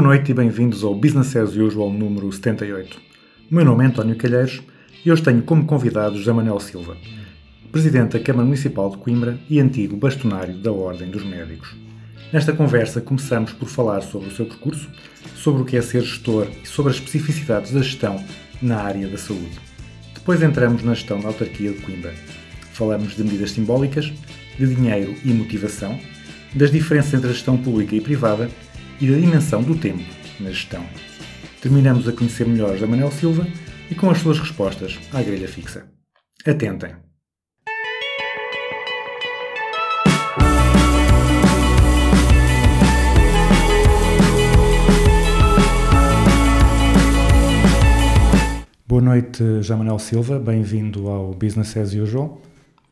Boa noite e bem-vindos ao Business as Usual número 78. O meu nome é António Calheiros e hoje tenho como convidado José Manuel Silva, Presidente da Câmara Municipal de Coimbra e antigo bastonário da Ordem dos Médicos. Nesta conversa começamos por falar sobre o seu percurso, sobre o que é ser gestor e sobre as especificidades da gestão na área da saúde. Depois entramos na gestão da autarquia de Coimbra. Falamos de medidas simbólicas, de dinheiro e motivação, das diferenças entre a gestão pública e privada e da dimensão do tempo na gestão. Terminamos a conhecer melhor José Manuel Silva e com as suas respostas à grelha fixa. Atentem! Boa noite, José Manuel Silva. Bem-vindo ao Business as Usual.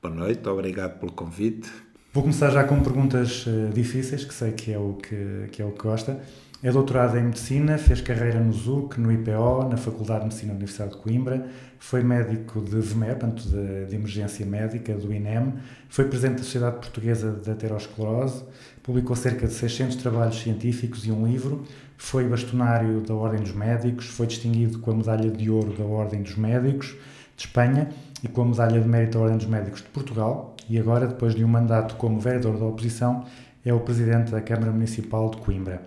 Boa noite, obrigado pelo convite. Vou começar já com perguntas eh, difíceis, que sei que é o que, que é o que gosta. É doutorado em Medicina, fez carreira no ZUC, no IPO, na Faculdade de Medicina da Universidade de Coimbra, foi médico de VME, portanto de, de emergência médica, do INEM, foi presidente da Sociedade Portuguesa de Aterosclerose, publicou cerca de 600 trabalhos científicos e um livro, foi bastonário da Ordem dos Médicos, foi distinguido com a Medalha de Ouro da Ordem dos Médicos de Espanha e com a Medalha de Mérito da Ordem dos Médicos de Portugal e agora, depois de um mandato como vereador da oposição, é o presidente da Câmara Municipal de Coimbra.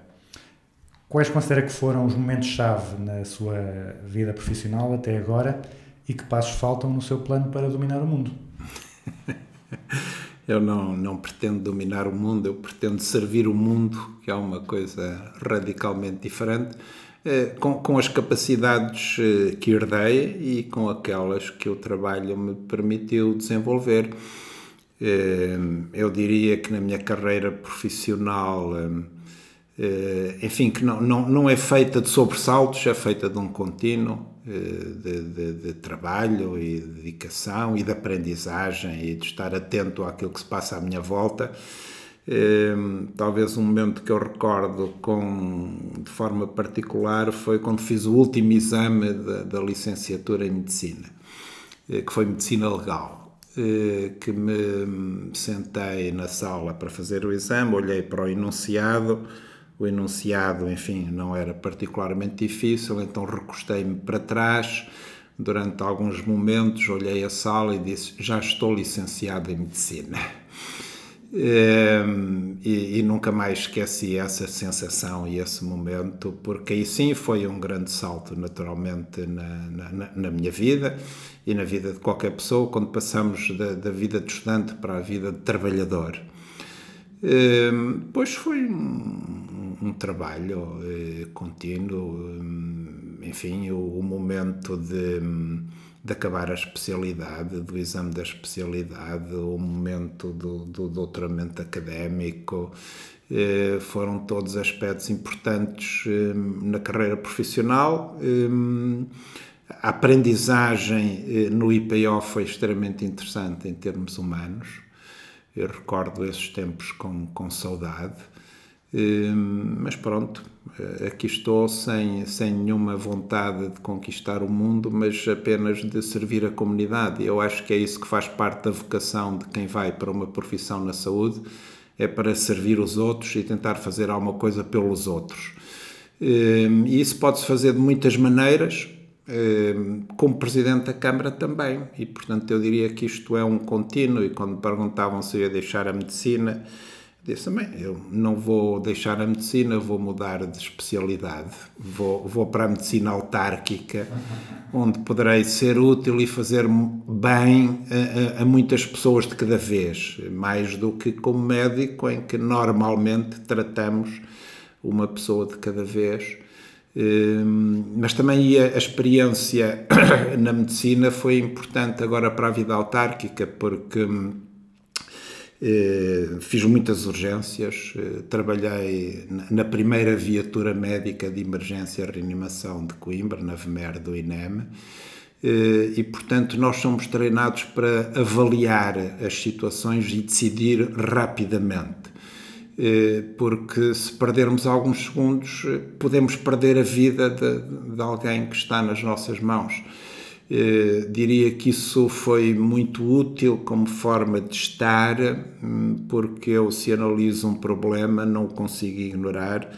Quais considera que foram os momentos-chave na sua vida profissional até agora e que passos faltam no seu plano para dominar o mundo? Eu não, não pretendo dominar o mundo, eu pretendo servir o mundo, que é uma coisa radicalmente diferente, eh, com, com as capacidades eh, que herdei e com aquelas que o trabalho me permitiu desenvolver. Eh, Eu diria que na minha carreira profissional, eh, eh, enfim, que não, não, não é feita de sobressaltos, é feita de um contínuo eh, de, de, de trabalho e de dedicação e de aprendizagem e de estar atento àquilo que se passa à minha volta. Eh, Talvez um momento que eu recordo com, de forma particular foi quando fiz o último exame da, da licenciatura em Medicina, eh, que foi Medicina Legal que me sentei na sala para fazer o exame, olhei para o enunciado, o enunciado, enfim, não era particularmente difícil, então recostei-me para trás, durante alguns momentos olhei a sala e disse, já estou licenciado em Medicina. Ehm, E, e nunca mais esqueci essa sensação e esse momento, porque aí sim foi um grande salto, naturalmente, na, na, na minha vida e na vida de qualquer pessoa, quando passamos da, da vida de estudante para a vida de trabalhador. Ehm, Depois foi um, um trabalho eh, contínuo, hum, enfim, o, o momento de, hum, de acabar a especialidade, do exame da especialidade, o momento do, do doutoramento académico, eh, foram todos aspectos importantes hum, na carreira profissional. A aprendizagem eh, no IPO foi extremamente interessante em termos humanos. Eu recordo esses tempos com, com saudade. Hum, Mas pronto, eh, aqui estou sem, sem nenhuma vontade de conquistar o mundo, mas apenas de servir a comunidade. Eu acho que é isso que faz parte da vocação de quem vai para uma profissão na saúde, é para servir os outros e tentar fazer alguma coisa pelos outros. E isso pode-se fazer de muitas maneiras, como Presidente da Câmara também. E, portanto, eu diria que isto é um contínuo. E quando perguntavam se eu ia deixar a medicina, disse também: eu não vou deixar a medicina, vou mudar de especialidade. Vou, vou para a medicina autárquica, onde poderei ser útil e fazer bem a, a- a muitas pessoas de cada vez, mais do que como médico, em que normalmente tratamos uma pessoa de cada vez. Hum, Mas também a experiência na medicina foi importante agora para a vida autárquica, porque hum, Eh, fiz muitas urgências, eh, trabalhei na- na primeira viatura médica de emergência e reanimação de Coimbra, na VMER do INEM, eh, e portanto nós somos treinados para avaliar as situações e decidir rapidamente. Eh, Porque se perdermos alguns segundos, eh, podemos perder a vida de, de alguém que está nas nossas mãos. Eh, diria que isso foi muito útil como forma de estar, hum, porque eu, se analiso um problema, não o consigo ignorar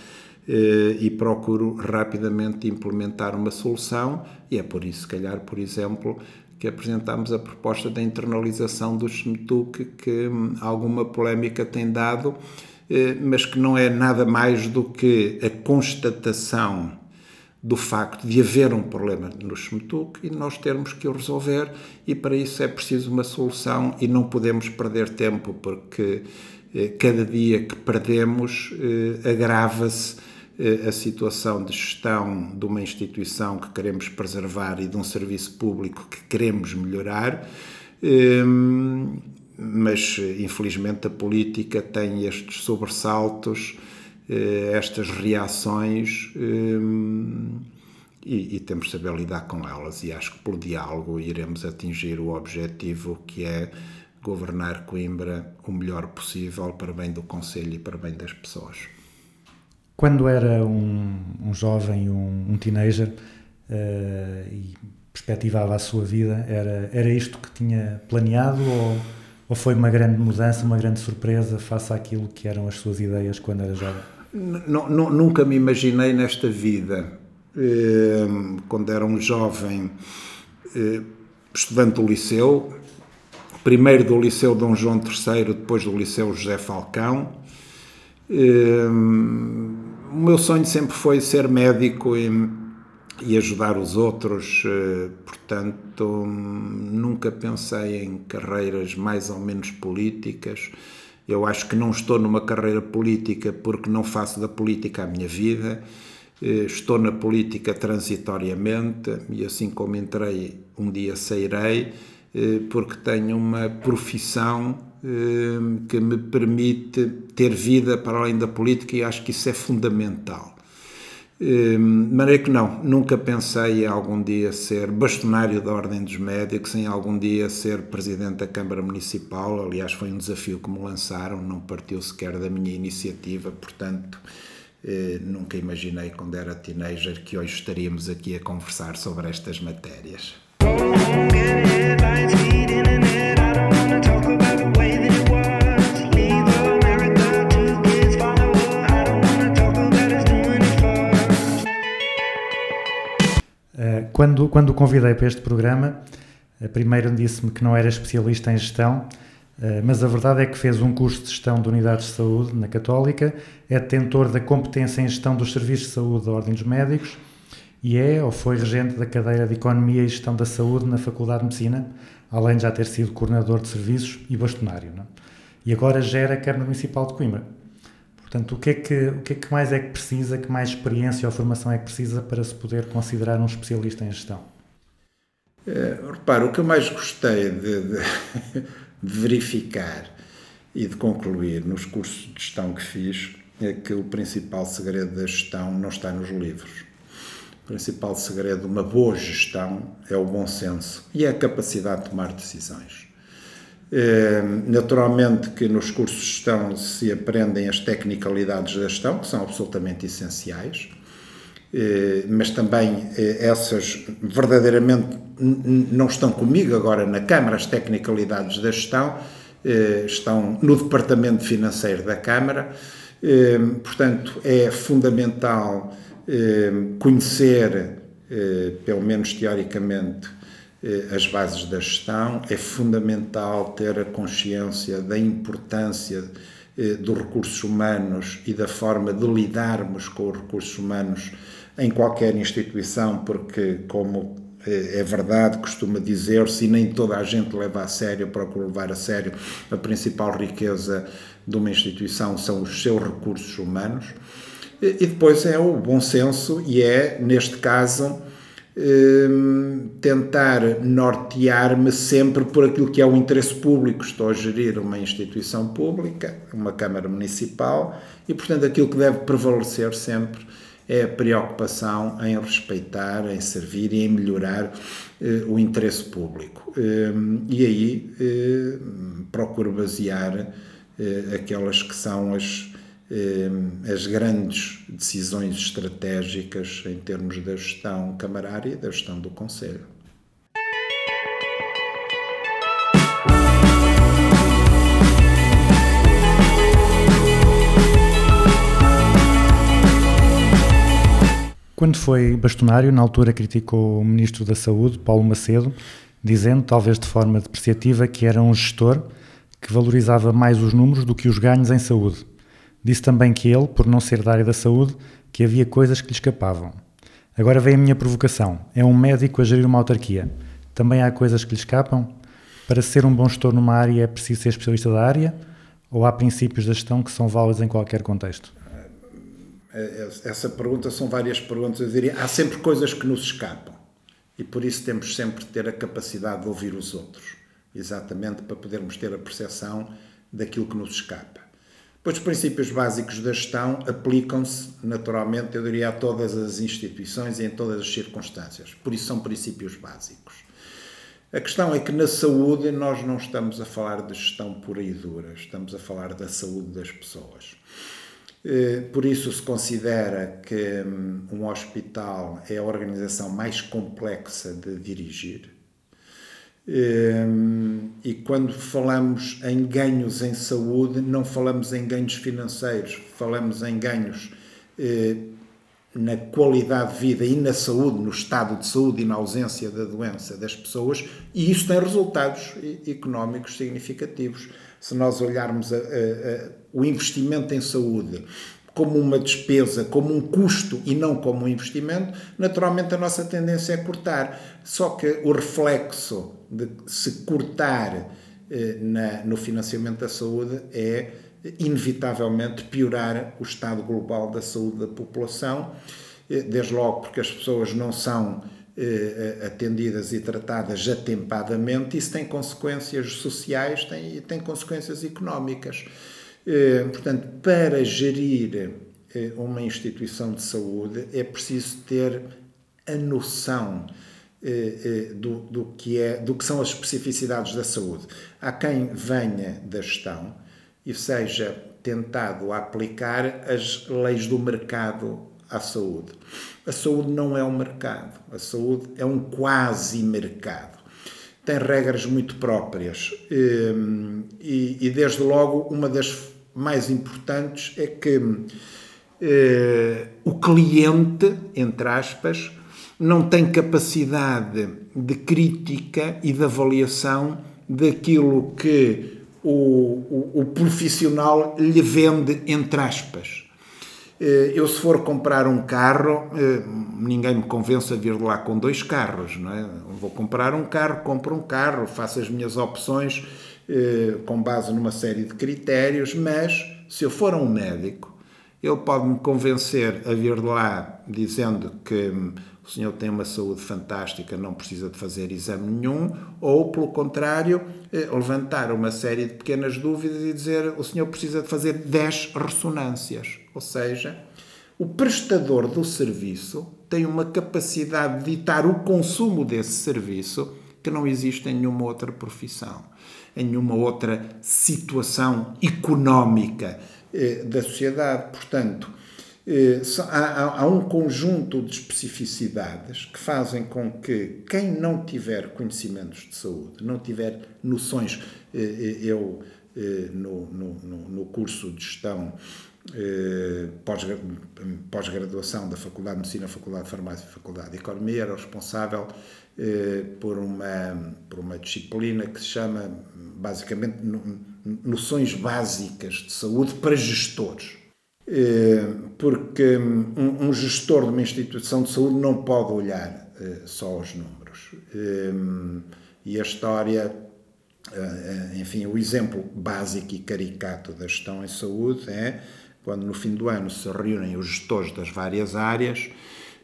e procuro rapidamente implementar uma solução, e é por isso, se calhar, por exemplo, que apresentámos a proposta da internalização do SMTUC, que hum, alguma polémica tem dado, mas que não é nada mais do que a constatação do facto de haver um problema no SMTUC e nós termos que o resolver e para isso é preciso uma solução e não podemos perder tempo porque eh, cada dia que perdemos eh, agrava-se eh, a situação de gestão de uma instituição que queremos preservar e de um serviço público que queremos melhorar. Mas infelizmente a política tem estes sobressaltos, eh, estas reações hum, e, e temos de saber lidar com elas. E acho que pelo diálogo iremos atingir o objetivo que é governar Coimbra o melhor possível para bem do Conselho e para bem das pessoas. Quando era um, um jovem, um, um teenager, eh, e perspectivava a sua vida, era, era isto que tinha planeado ou, ou foi uma grande mudança, uma grande surpresa face àquilo que eram as suas ideias quando era jovem? Nunca me imaginei nesta vida, eh, quando era um jovem eh, estudante do liceu, primeiro do Liceu Dom João III, depois do Liceu José Falcão. Eh, O meu sonho sempre foi ser médico e, e ajudar os outros, eh, portanto, nunca pensei em carreiras mais ou menos políticas. Eu acho que não estou numa carreira política porque não faço da política a minha vida. Eh, Estou na política transitoriamente e assim como entrei, um dia sairei, eh, porque tenho uma profissão que me permite ter vida para além da política e acho que isso é fundamental. De maneira que não, nunca pensei em algum dia ser bastonário da Ordem dos Médicos, em algum dia ser presidente da Câmara Municipal. Aliás, foi um desafio que me lançaram, não partiu sequer da minha iniciativa, portanto, eh, nunca imaginei quando era teenager que hoje estaríamos aqui a conversar sobre estas matérias. Quando, quando o convidei para este programa, eh, primeiro disse-me que não era especialista em gestão, eh, mas a verdade é que fez um curso de gestão de unidades de saúde na Católica, é detentor da competência em gestão dos serviços de saúde da Ordem dos Médicos e é ou foi regente da cadeira de Economia e Gestão da Saúde na Faculdade de Medicina, além de já ter sido coordenador de serviços e bastonário. não é? E agora gera a Câmara Municipal de Coimbra. Portanto, o que, é que, o que é que mais é que precisa, que mais experiência ou formação é que precisa para se poder considerar um especialista em gestão? Eh, Repara, o que eu mais gostei de, de- de verificar e de concluir nos cursos de gestão que fiz é que o principal segredo da gestão não está nos livros. O principal segredo de uma boa gestão é o bom senso e é a capacidade de tomar decisões. Eh, Naturalmente que nos cursos de gestão se aprendem as tecnicalidades da gestão, que são absolutamente essenciais, eh, mas também eh, essas verdadeiramente não estão comigo agora na Câmara, as tecnicalidades da gestão, estão no Departamento Financeiro da Câmara, portanto é fundamental conhecer, pelo menos teoricamente, as bases da gestão, é fundamental ter a consciência da importância eh, dos recursos humanos e da forma de lidarmos com os recursos humanos em qualquer instituição, porque, como eh, é verdade, costuma dizer-se, e nem toda a gente leva a sério, procura levar a sério, a principal riqueza de uma instituição são os seus recursos humanos. E depois é o bom senso, e é, neste caso, tentar nortear-me sempre por aquilo que é o interesse público. Estou a gerir uma instituição pública, uma Câmara Municipal, e, portanto, aquilo que deve prevalecer sempre é a preocupação em respeitar, em servir e em melhorar eh, o interesse público. Hum, e aí eh, procuro basear eh, aquelas que são as, eh, as grandes decisões estratégicas em termos da gestão camarária e da gestão do Conselho. Quando foi bastonário, na altura criticou o Ministro da Saúde, Paulo Macedo, dizendo, talvez de forma depreciativa, que era um gestor que valorizava mais os números do que os ganhos em saúde. Disse também que ele, por não ser da área da saúde, que havia coisas que lhe escapavam. Agora vem a minha provocação. É um médico a gerir uma autarquia. Também há coisas que lhe escapam? Para ser um bom gestor numa área é preciso ser especialista da área? Ou há princípios da gestão que são válidos em qualquer contexto? Essa pergunta são várias perguntas. Eu diria, há sempre coisas que nos escapam. E por isso temos sempre de ter a capacidade de ouvir os outros. Exatamente para podermos ter a percepção daquilo que nos escapa. Pois os princípios básicos da gestão aplicam-se, naturalmente, eu diria, a todas as instituições e em todas as circunstâncias. Por isso são princípios básicos. A questão é que na saúde nós não estamos a falar de gestão pura e dura, estamos a falar da saúde das pessoas. Eh, Por isso se considera que hum, um hospital é a organização mais complexa de dirigir. Hum, E quando falamos em ganhos em saúde, não falamos em ganhos financeiros, falamos em ganhos eh, na qualidade de vida e na saúde, no estado de saúde e na ausência da doença das pessoas, e isso tem resultados económicos significativos. Se nós olharmos a- a- a- o investimento em saúde como uma despesa, como um custo e não como um investimento, naturalmente a nossa tendência é cortar. Só que o reflexo de se cortar eh, na- no financiamento da saúde é inevitavelmente piorar o estado global da saúde da população, eh, desde logo porque as pessoas não são eh, atendidas e tratadas atempadamente, isso tem consequências sociais tem, e tem consequências económicas. Portanto, para gerir uma instituição de saúde é preciso ter a noção do, do, que é, do que são as especificidades da saúde. Há quem venha da gestão e seja tentado a aplicar as leis do mercado à saúde. A saúde não é um mercado, a saúde é um quase-mercado. Tem regras muito próprias hum, e, e, desde logo, uma das mais importantes é que eh, o cliente, entre aspas, não tem capacidade de crítica e de avaliação daquilo que o, o, o profissional lhe vende, entre aspas. Eh, Eu, se for comprar um carro, eh, ninguém me convence a vir de lá com dois carros, não é? Vou comprar um carro, compro um carro, faço as minhas opções eh, com base numa série de critérios, mas se eu for a um médico, ele pode me convencer a vir de lá dizendo que o senhor tem uma saúde fantástica, não precisa de fazer exame nenhum, ou, pelo contrário, eh, levantar uma série de pequenas dúvidas e dizer o senhor precisa de fazer 10 ressonâncias. Ou seja, o prestador do serviço tem uma capacidade de ditar o consumo desse serviço que não existe em nenhuma outra profissão, em nenhuma outra situação económica eh, da sociedade. Portanto, há, há- um conjunto de especificidades que fazem com que quem não tiver conhecimentos de saúde, não tiver noções, eh, eh, eu eh, no, no, no- curso de gestão eh, pós-gra- pós-graduação da Faculdade de Medicina, Faculdade de Farmácia e Faculdade de Economia, era responsável eh, por, uma, por uma disciplina que se chama, basicamente, no- noções básicas de saúde para gestores. Eh, Porque um, um gestor de uma instituição de saúde não pode olhar eh, só aos números. Eh, E a história Uh, enfim, o exemplo básico e caricato da gestão em saúde é quando no fim do ano se reúnem os gestores das várias áreas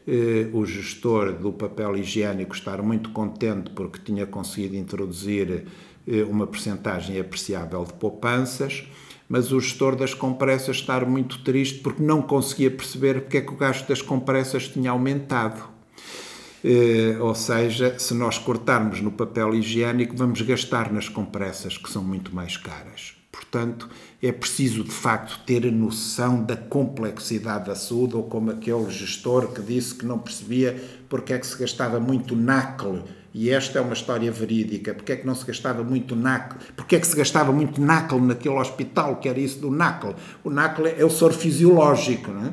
eh, o gestor do papel higiênico estar muito contente porque tinha conseguido introduzir eh, uma percentagem apreciável de poupanças, mas o gestor das compressas estar muito triste porque não conseguia perceber porque é que o gasto das compressas tinha aumentado. Eh, ou seja, se nós cortarmos no papel higiênico, vamos gastar nas compressas que são muito mais caras. Portanto, é preciso de facto ter a noção da complexidade da saúde, ou como aquele gestor que disse que não percebia porque é que se gastava muito nácle. E esta é uma história verídica. Porque é que não se gastava muito nácle? Porque é que se gastava muito nácle naquele hospital, que era isso do nácle? O nácle é o soro fisiológico, não é?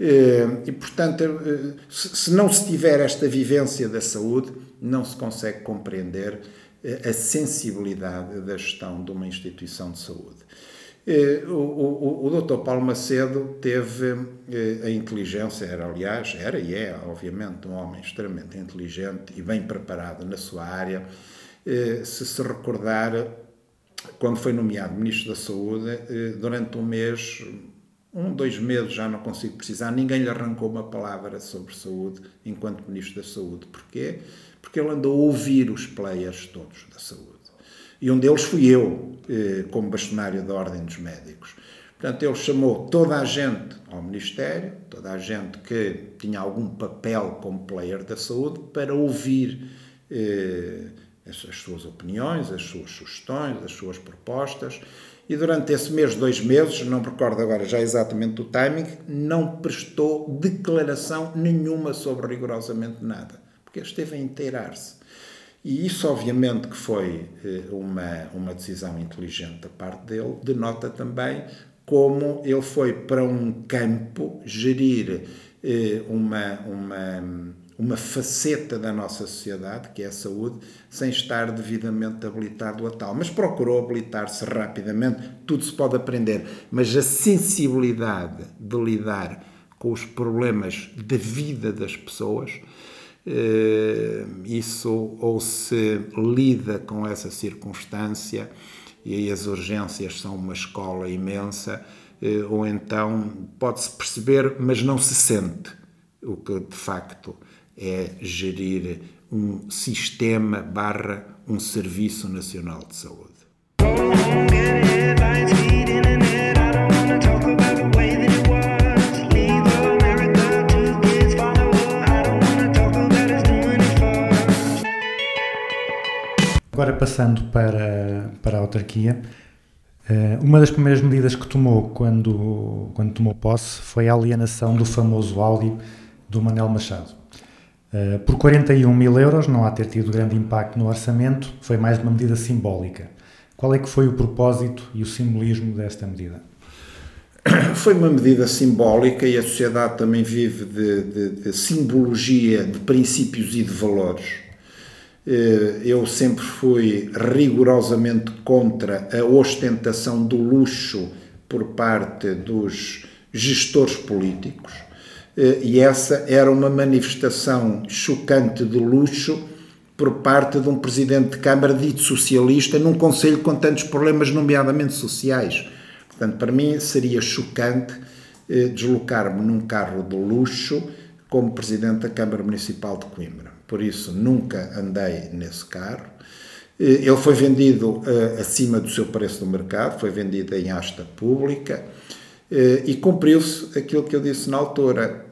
Eh, E, portanto, eh, se se não se tiver esta vivência da saúde, não se consegue compreender eh, a sensibilidade da gestão de uma instituição de saúde. Eh, O, o, o Dr. Paulo Macedo teve eh, a inteligência, era aliás, era e é, obviamente, um homem extremamente inteligente e bem preparado na sua área. Eh, Se se recordar, quando foi nomeado Ministro da Saúde, durante um mês, um, dois meses, já não consigo precisar, ninguém lhe arrancou uma palavra sobre saúde enquanto Ministro da Saúde. Porquê? Porque ele andou a ouvir os players todos da saúde. E um deles fui eu, eh, como bastonário da Ordem dos Médicos. Portanto, ele chamou toda a gente ao Ministério, toda a gente que tinha algum papel como player da saúde, para ouvir eh, as, as suas opiniões, as suas sugestões, as suas propostas. E durante esse mês, dois meses, não me recordo agora já exatamente o timing, não prestou declaração nenhuma sobre rigorosamente nada, porque esteve a inteirar-se. E isso, obviamente, que foi eh, uma, uma decisão inteligente da parte dele, denota também como ele foi para um campo gerir eh, uma, uma, uma faceta da nossa sociedade, que é a saúde, sem estar devidamente habilitado a tal. Mas procurou habilitar-se rapidamente, tudo se pode aprender, mas a sensibilidade de lidar com os problemas da vida das pessoas isso ou se lida com essa circunstância e aí as urgências são uma escola imensa, eh, ou então pode-se perceber, mas não se sente, o que de facto é gerir um sistema barra um serviço nacional de saúde. Agora passando para, para a autarquia, eh, uma das primeiras medidas que tomou quando, quando tomou posse foi a alienação do famoso Audi do Manel Machado. Eh, Por 41 mil euros, não há ter tido grande impacto no orçamento, foi mais uma medida simbólica. Qual é que foi o propósito e o simbolismo desta medida? Foi uma medida simbólica e a sociedade também vive de, de- de simbologia, de princípios e de valores. Eh, Eu sempre fui rigorosamente contra a ostentação do luxo por parte dos gestores políticos. Eh, E essa era uma manifestação chocante de luxo por parte de um presidente de Câmara dito socialista num conselho com tantos problemas, nomeadamente sociais. Portanto, para mim seria chocante eh, deslocar-me num carro de luxo como presidente da Câmara Municipal de Coimbra. Por isso, nunca andei nesse carro. Eh, Ele foi vendido eh, acima do seu preço do mercado, foi vendido em asta pública eh, e cumpriu-se aquilo que eu disse na altura.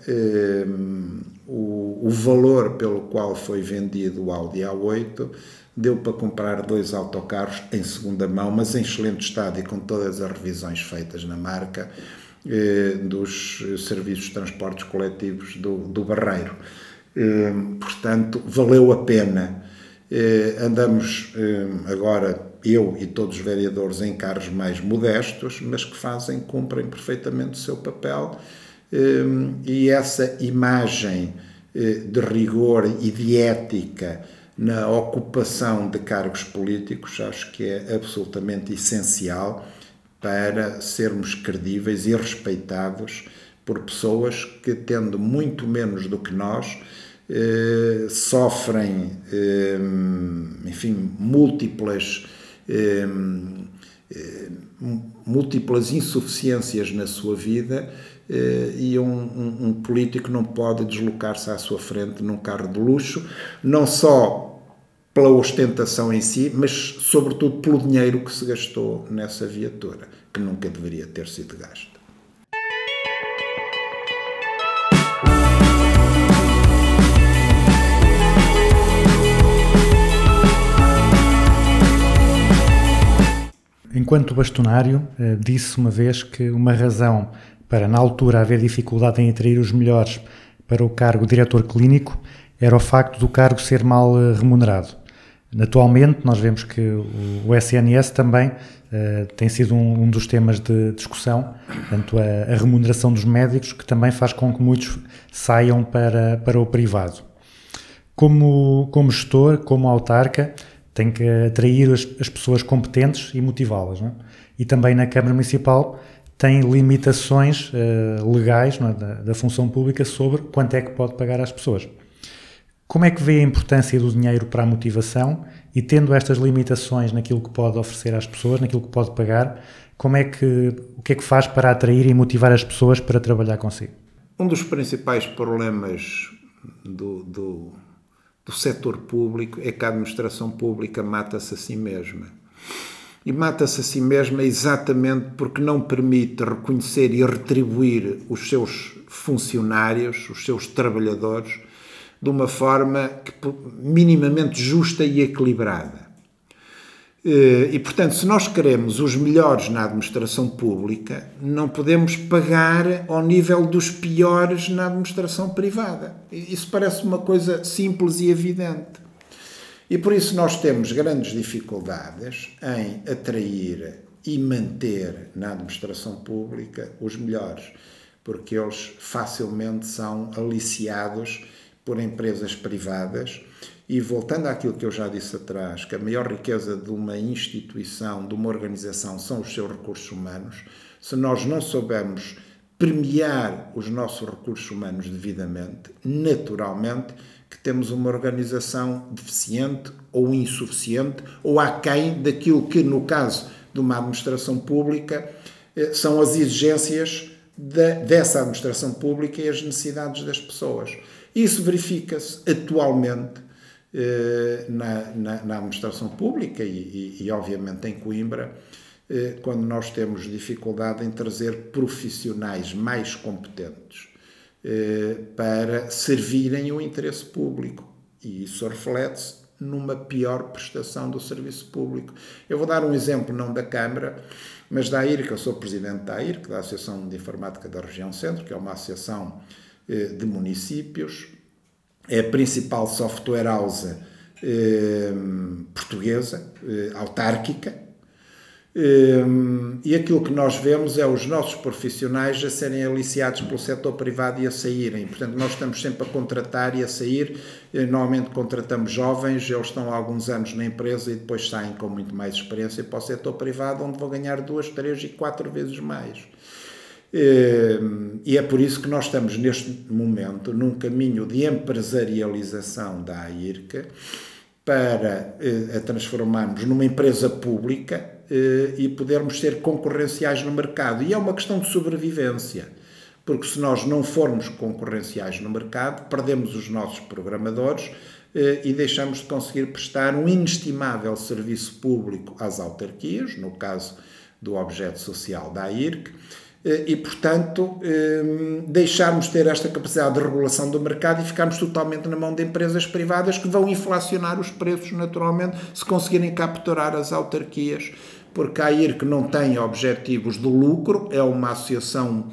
O, valor pelo qual foi vendido o Audi A8 deu para comprar dois autocarros em segunda mão, mas em excelente estado e com todas as revisões feitas na marca dos serviços de transportes coletivos do, do Barreiro. Eh, portanto, valeu a pena. Eh, andamos eh, agora, eu e todos os vereadores, em carros mais modestos, mas que fazem, cumprem perfeitamente o seu papel. Eh, e essa imagem eh, de rigor e de ética na ocupação de cargos políticos acho que é absolutamente essencial para sermos credíveis e respeitados por pessoas que, tendo muito menos do que nós, eh, sofrem, eh, enfim, múltiplas, eh, múltiplas insuficiências na sua vida e um, um, um político não pode deslocar-se à sua frente num carro de luxo, não só pela ostentação em si, mas sobretudo pelo dinheiro que se gastou nessa viatura, que nunca deveria ter sido gasto. Enquanto bastonário, eh, disse uma vez que uma razão para, na altura, haver dificuldade em atrair os melhores para o cargo de diretor clínico era o facto do cargo ser mal eh, remunerado. Atualmente, nós vemos que o SNS também uh, tem sido um, um, dos temas de discussão, tanto a, a, remuneração dos médicos, que também faz com que muitos saiam para, para o privado. Como, como gestor, como autarca, tem que atrair as, as pessoas competentes e motivá-las. É? E também na Câmara Municipal tem limitações uh, legais é? da, da função pública sobre quanto é que pode pagar às pessoas. Como é que vê a importância do dinheiro para a motivação e tendo estas limitações naquilo que pode oferecer às pessoas, naquilo que pode pagar, como é que, o que é que faz para atrair e motivar as pessoas para trabalhar consigo? Um dos principais problemas do, do, do setor público é que a administração pública mata-se a si mesma. E mata-se a si mesma exatamente porque não permite reconhecer e retribuir os seus funcionários, os seus trabalhadores, de uma forma que, minimamente justa e equilibrada. Eh, e, portanto, se nós queremos os melhores na administração pública, não podemos pagar ao nível dos piores na administração privada. Isso parece uma coisa simples e evidente. E por isso nós temos grandes dificuldades em atrair e manter na administração pública os melhores, porque eles facilmente são aliciados por empresas privadas. E voltando àquilo que eu já disse atrás, que a maior riqueza de uma instituição, de uma organização, são os seus recursos humanos, se nós não soubermos premiar os nossos recursos humanos devidamente, naturalmente que temos uma organização deficiente ou insuficiente ou aquém daquilo que, no caso de uma administração pública, eh, são as exigências dessa administração pública e as necessidades das pessoas. Isso verifica-se atualmente na, na, na, administração pública e, e, e, obviamente, em Coimbra, eh, quando nós temos dificuldade em trazer profissionais mais competentes eh, para servirem o interesse público. E isso reflete-se numa pior prestação do serviço público. Eu vou dar um exemplo, não da Câmara, mas da AIR, que eu sou presidente da AIR, da Associação de Informática da Região Centro, que é uma associação eh, de municípios, é a principal software house eh, portuguesa, eh, autárquica, e aquilo que nós vemos é os nossos profissionais a serem aliciados pelo setor privado e a saírem. Portanto, nós estamos sempre a contratar e a sair. Normalmente contratamos jovens, eles estão há alguns anos na empresa e depois saem com muito mais experiência para o setor privado, onde vão ganhar duas, três e quatro vezes mais. Ehm, e é por isso que nós estamos neste momento num caminho de empresarialização da AIRC para eh, a transformarmos numa empresa pública eh, e podermos ser concorrenciais no mercado. E é uma questão de sobrevivência, porque se nós não formos concorrenciais no mercado, perdemos os nossos programadores eh, e deixamos de conseguir prestar um inestimável serviço público às autarquias, no caso do objeto social da AIRC, e, portanto, eh, deixarmos ter esta capacidade de regulação do mercado e ficarmos totalmente na mão de empresas privadas que vão inflacionar os preços naturalmente se conseguirem capturar as autarquias, porque a IRC não tem objetivos de lucro, é uma associação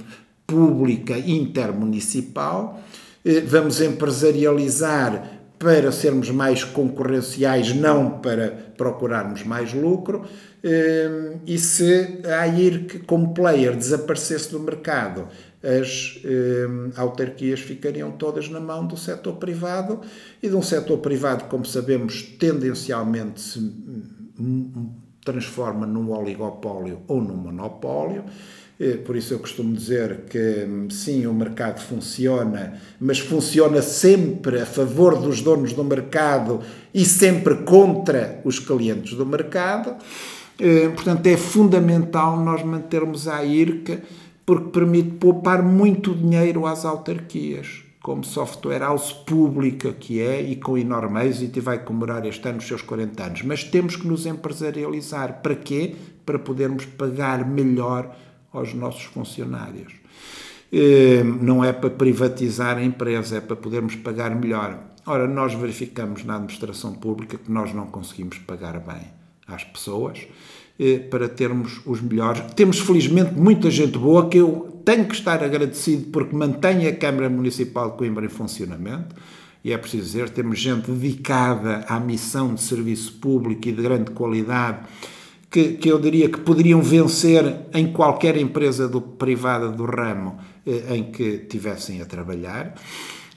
pública intermunicipal. Eh, vamos empresarializar para sermos mais concorrenciais, não para procurarmos mais lucro. Ehm, e se a AIRC, como player, desaparecesse do mercado, as ehm, autarquias ficariam todas na mão do setor privado e de um setor privado, como sabemos, tendencialmente se transforma num oligopólio ou num monopólio. Eh, por isso eu costumo dizer que hum, sim, o mercado funciona, mas funciona sempre a favor dos donos do mercado e sempre contra os clientes do mercado. Eh, Portanto, é fundamental nós mantermos a IRCA porque permite poupar muito dinheiro às autarquias, como software house pública que é e com enorme êxito e vai comemorar este ano os seus 40 anos. Mas temos que nos empresarializar. Para quê? Para podermos pagar melhor aos nossos funcionários. Eh, Não é para privatizar a empresa, é para podermos pagar melhor. Ora, nós verificamos na administração pública que nós não conseguimos pagar bem às pessoas para termos os melhores. Temos, felizmente, muita gente boa que eu tenho que estar agradecido porque mantém a Câmara Municipal de Coimbra em funcionamento. E é preciso dizer, temos gente dedicada à missão de serviço público e de grande qualidade que, que eu diria que poderiam vencer em qualquer empresa do, privada do ramo eh, em que tivessem a trabalhar.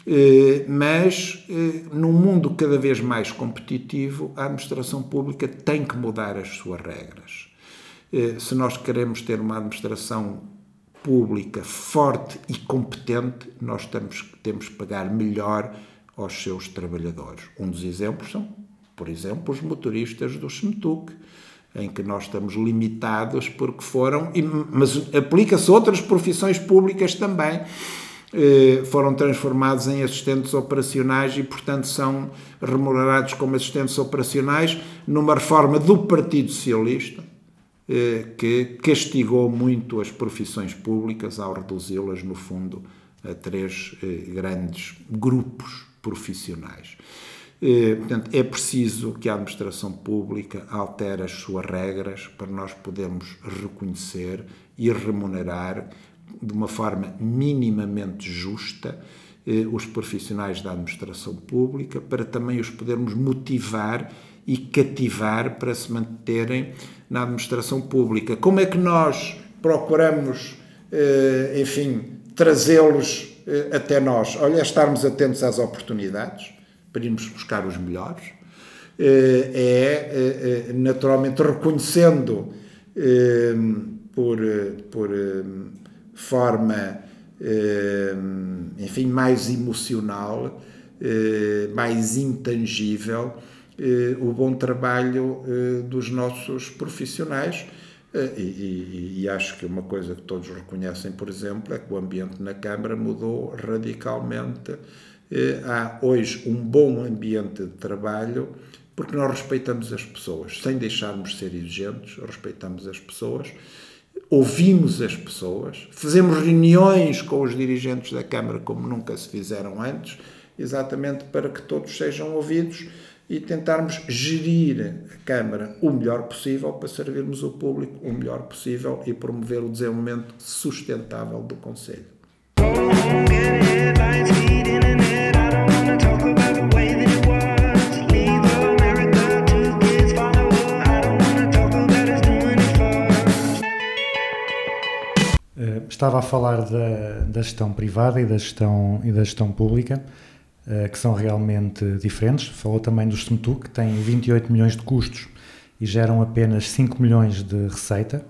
Eh, mas eh, num mundo cada vez mais competitivo, a administração pública tem que mudar as suas regras. Eh, Se nós queremos ter uma administração pública forte e competente, nós temos, temos que pagar melhor aos seus trabalhadores. Um dos exemplos são, por exemplo, os motoristas do SMTUC, em que nós estamos limitados porque foram, mas aplica-se a outras profissões públicas também, foram transformados em assistentes operacionais e, portanto, são remunerados como assistentes operacionais numa reforma do Partido Socialista eh, que castigou muito as profissões públicas ao reduzi-las, no fundo, a três eh, grandes grupos profissionais. Eh, Portanto, é preciso que a administração pública altere as suas regras para nós podermos reconhecer e remunerar de uma forma minimamente justa eh, os profissionais da administração pública, para também os podermos motivar e cativar para se manterem na administração pública. Como é que nós procuramos, eh, enfim, trazê-los eh, até nós? Olha, é estarmos atentos às oportunidades, para irmos buscar os melhores, é naturalmente reconhecendo por, por forma, eh, enfim, mais emocional, eh, mais intangível, eh, o bom trabalho dos nossos profissionais. E, e- e acho que uma coisa que todos reconhecem, por exemplo, é que o ambiente na Câmara mudou radicalmente. Há hoje um bom ambiente de trabalho porque nós respeitamos as pessoas, sem deixarmos de ser exigentes, respeitamos as pessoas, ouvimos as pessoas, fazemos reuniões com os dirigentes da Câmara como nunca se fizeram antes, exatamente para que todos sejam ouvidos e tentarmos gerir a Câmara o melhor possível para servirmos o público o melhor possível e promover o desenvolvimento sustentável do Conselho. Estava a falar da, da gestão privada e da gestão, e da gestão pública, eh, que são realmente diferentes. Falou também do SMTU, que tem 28 milhões de custos e geram apenas 5 milhões de receita.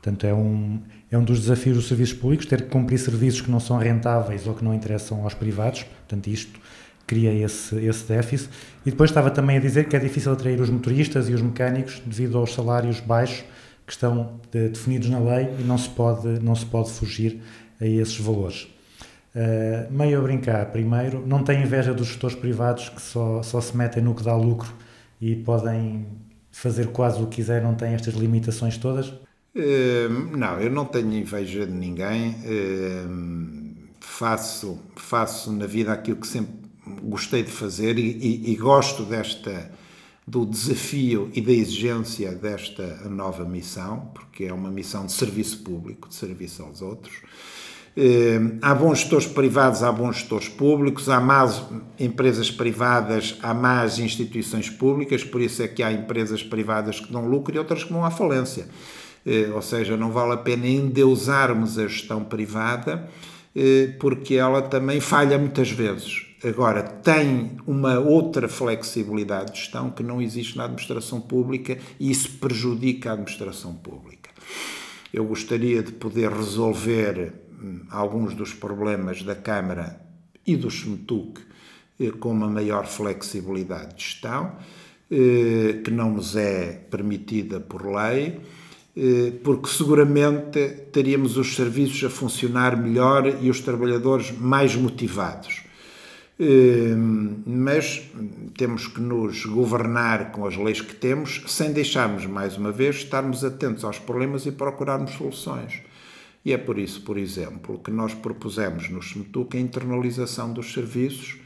Portanto, é um, é um dos desafios dos serviços públicos, ter que cumprir serviços que não são rentáveis ou que não interessam aos privados. Portanto, isto cria esse, esse déficit. E depois estava também a dizer que é difícil atrair os motoristas e os mecânicos devido aos salários baixos que estão eh, definidos na lei e não se pode, não se pode fugir a esses valores. Uh, meio a brincar, primeiro, não tem inveja dos gestores privados que só, só se metem no que dá lucro e podem fazer quase o que quiser, não têm estas limitações todas? Eh, Não, eu não tenho inveja de ninguém. Eh, Faço, faço na vida aquilo que sempre gostei de fazer e, e- e gosto desta do desafio e da exigência desta nova missão, porque é uma missão de serviço público, de serviço aos outros. Eh, Há bons gestores privados, há bons gestores públicos, há más empresas privadas, há más instituições públicas, por isso é que há empresas privadas que dão lucro e outras que vão à falência. Eh, Ou seja, não vale a pena endeusarmos a gestão privada, eh, porque ela também falha muitas vezes. Agora, tem uma outra flexibilidade de gestão que não existe na administração pública e isso prejudica a administração pública. Eu gostaria de poder resolver hum, alguns dos problemas da Câmara e do SMTUC eh, com uma maior flexibilidade de gestão. eh, que não nos é permitida por lei, eh, porque seguramente teríamos os serviços a funcionar melhor e os trabalhadores mais motivados. Eh, Mas temos que nos governar com as leis que temos, sem deixarmos, mais uma vez, estarmos atentos aos problemas e procurarmos soluções. E é por isso, por exemplo, que nós propusemos no SMTUC a internalização dos serviços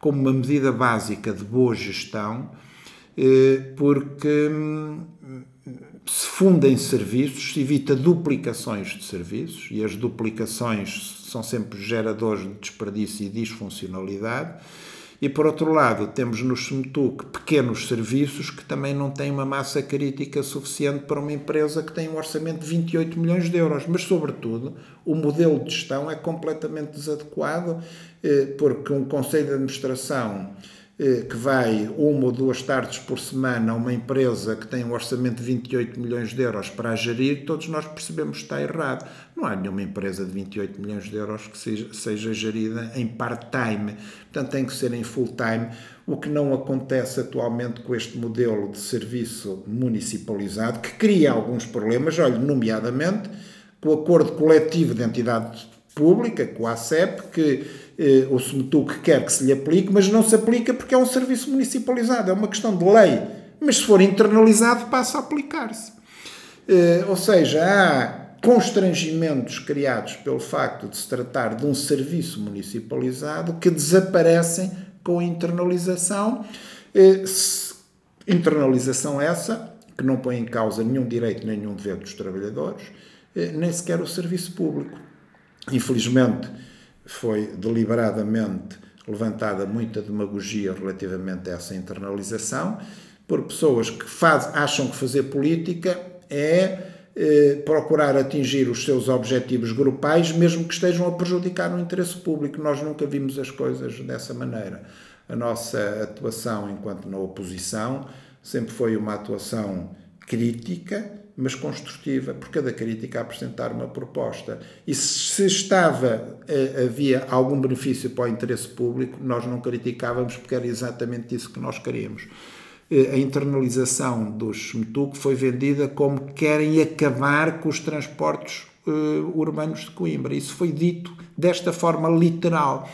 como uma medida básica de boa gestão, eh, porque hum, se fundem serviços, se evita duplicações de serviços, e as duplicações são sempre geradores de desperdício e disfuncionalidade. E por outro lado, temos no SMTUC pequenos serviços que também não têm uma massa crítica suficiente para uma empresa que tem um orçamento de 28 milhões de euros. Mas, sobretudo, o modelo de gestão é completamente desadequado, eh, porque um conselho de administração que vai uma ou duas tardes por semana a uma empresa que tem um orçamento de 28 milhões de euros para a gerir, todos nós percebemos que está errado. Não há nenhuma empresa de 28 milhões de euros que seja, seja gerida em part-time, portanto tem que ser em full-time, o que não acontece atualmente com este modelo de serviço municipalizado, que cria alguns problemas, olha, nomeadamente com o acordo coletivo de entidade pública, com a ACEP, que eh, o SMTUC quer que se lhe aplique, mas não se aplica porque é um serviço municipalizado, é uma questão de lei. Mas se for internalizado, passa a aplicar-se. Eh, ou seja, há constrangimentos criados pelo facto de se tratar de um serviço municipalizado que desaparecem com a internalização. Eh, internalização essa que não põe em causa nenhum direito, nenhum dever dos trabalhadores, nem sequer o serviço público. Infelizmente, foi deliberadamente levantada muita demagogia relativamente a essa internalização por pessoas que faz, acham que fazer política é eh, procurar atingir os seus objetivos grupais, mesmo que estejam a prejudicar o interesse público. Nós nunca vimos as coisas dessa maneira. A nossa atuação enquanto na oposição sempre foi uma atuação crítica, mas construtiva, por cada crítica apresentar uma proposta. E se estava, eh, havia algum benefício para o interesse público, nós não criticávamos porque era exatamente isso que nós queríamos. Eh, A internalização do SMTUC foi vendida como que querem acabar com os transportes eh, urbanos de Coimbra. Isso foi dito desta forma literal.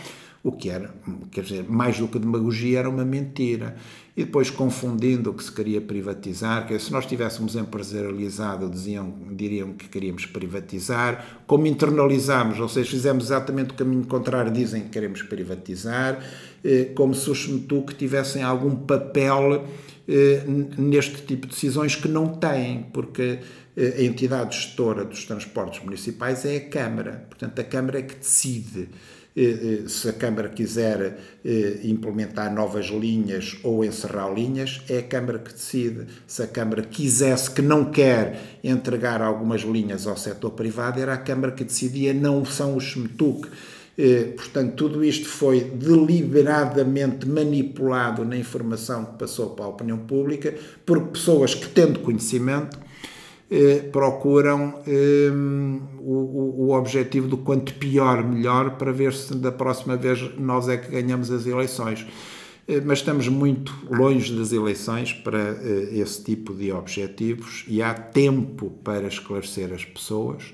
O que era, quer dizer, mais do que demagogia, era uma mentira. E depois confundindo o que se queria privatizar, que se nós tivéssemos empresarializado, diziam, diriam que queríamos privatizar, como internalizámos, ou seja, fizemos exatamente o caminho contrário, dizem que queremos privatizar, eh, como se os SMTUC tivessem algum papel eh, neste tipo de decisões que não têm, porque eh, a entidade gestora dos transportes municipais é a Câmara, portanto a Câmara é que decide se a Câmara quiser eh, implementar novas linhas ou encerrar linhas, é a Câmara que decide. Se a Câmara quisesse que não quer entregar algumas linhas ao setor privado, era a Câmara que decidia, não são os SMTUC. Eh, Portanto, tudo isto foi deliberadamente manipulado na informação que passou para a opinião pública por pessoas que, tendo conhecimento, eh, procuram eh, o, o- objetivo do quanto pior, melhor, para ver se da próxima vez nós é que ganhamos as eleições. Eh, Mas estamos muito longe das eleições para eh, esse tipo de objetivos e há tempo para esclarecer as pessoas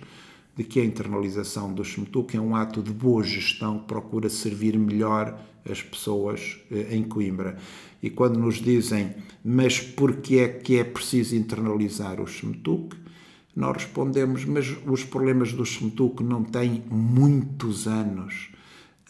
de que a internalização do SMTUC é um ato de boa gestão que procura servir melhor as pessoas eh, em Coimbra. E quando nos dizem, mas porquê é que é preciso internalizar o SMTUC? Nós respondemos, mas os problemas do SMTUC não têm muitos anos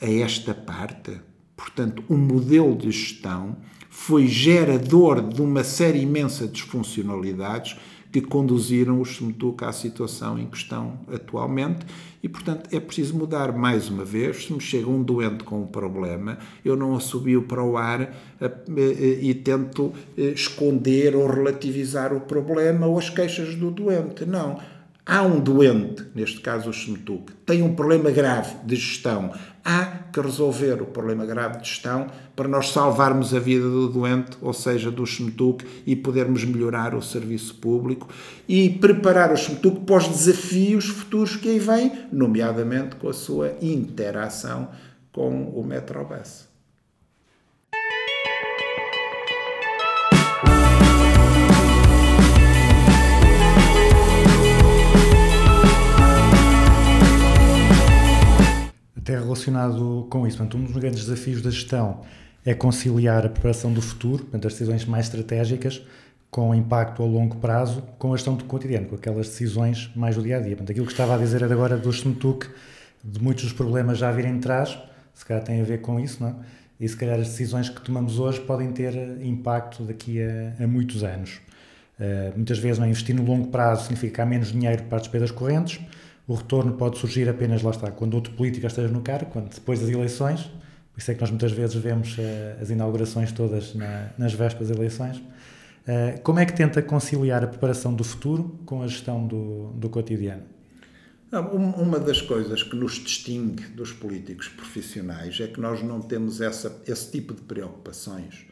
a esta parte. Portanto, o modelo de gestão foi gerador de uma série imensa de disfuncionalidades que conduziram o SMTUC à situação em questão atualmente e, portanto, é preciso mudar mais uma vez. Se me chega um doente com um problema, eu não assobio para o ar e tento eh, esconder ou relativizar o problema ou as queixas do doente. Não. Há um doente, neste caso o SMTUC, tem um problema grave de gestão. Há que resolver o problema grave de gestão para nós salvarmos a vida do doente, ou seja, do SMTUC, e podermos melhorar o serviço público e preparar o SMTUC para os desafios futuros que aí vêm, nomeadamente com a sua interação com o Metrobus. Relacionado com isso. Portanto, um dos grandes desafios da gestão é conciliar a preparação do futuro, portanto, as decisões mais estratégicas, com impacto a longo prazo, com a gestão do cotidiano, com aquelas decisões mais do dia a dia. Portanto, aquilo que estava a dizer agora do SMTUC, de muitos dos problemas já virem de trás, se calhar tem a ver com isso, não é? E se calhar as decisões que tomamos hoje podem ter impacto daqui a, a muitos anos. Uh, muitas vezes não é? investir no longo prazo significa há menos dinheiro para as despesas correntes, o retorno pode surgir apenas, lá está, quando outro político esteja no cargo, quando depois das eleições, por isso é que nós muitas vezes vemos uh, as inaugurações todas na, nas vésperas das eleições. Uh, como é que tenta conciliar a preparação do futuro com a gestão do, do cotidiano? Uma das coisas que nos distingue dos políticos profissionais é que nós não temos essa, esse tipo de preocupações.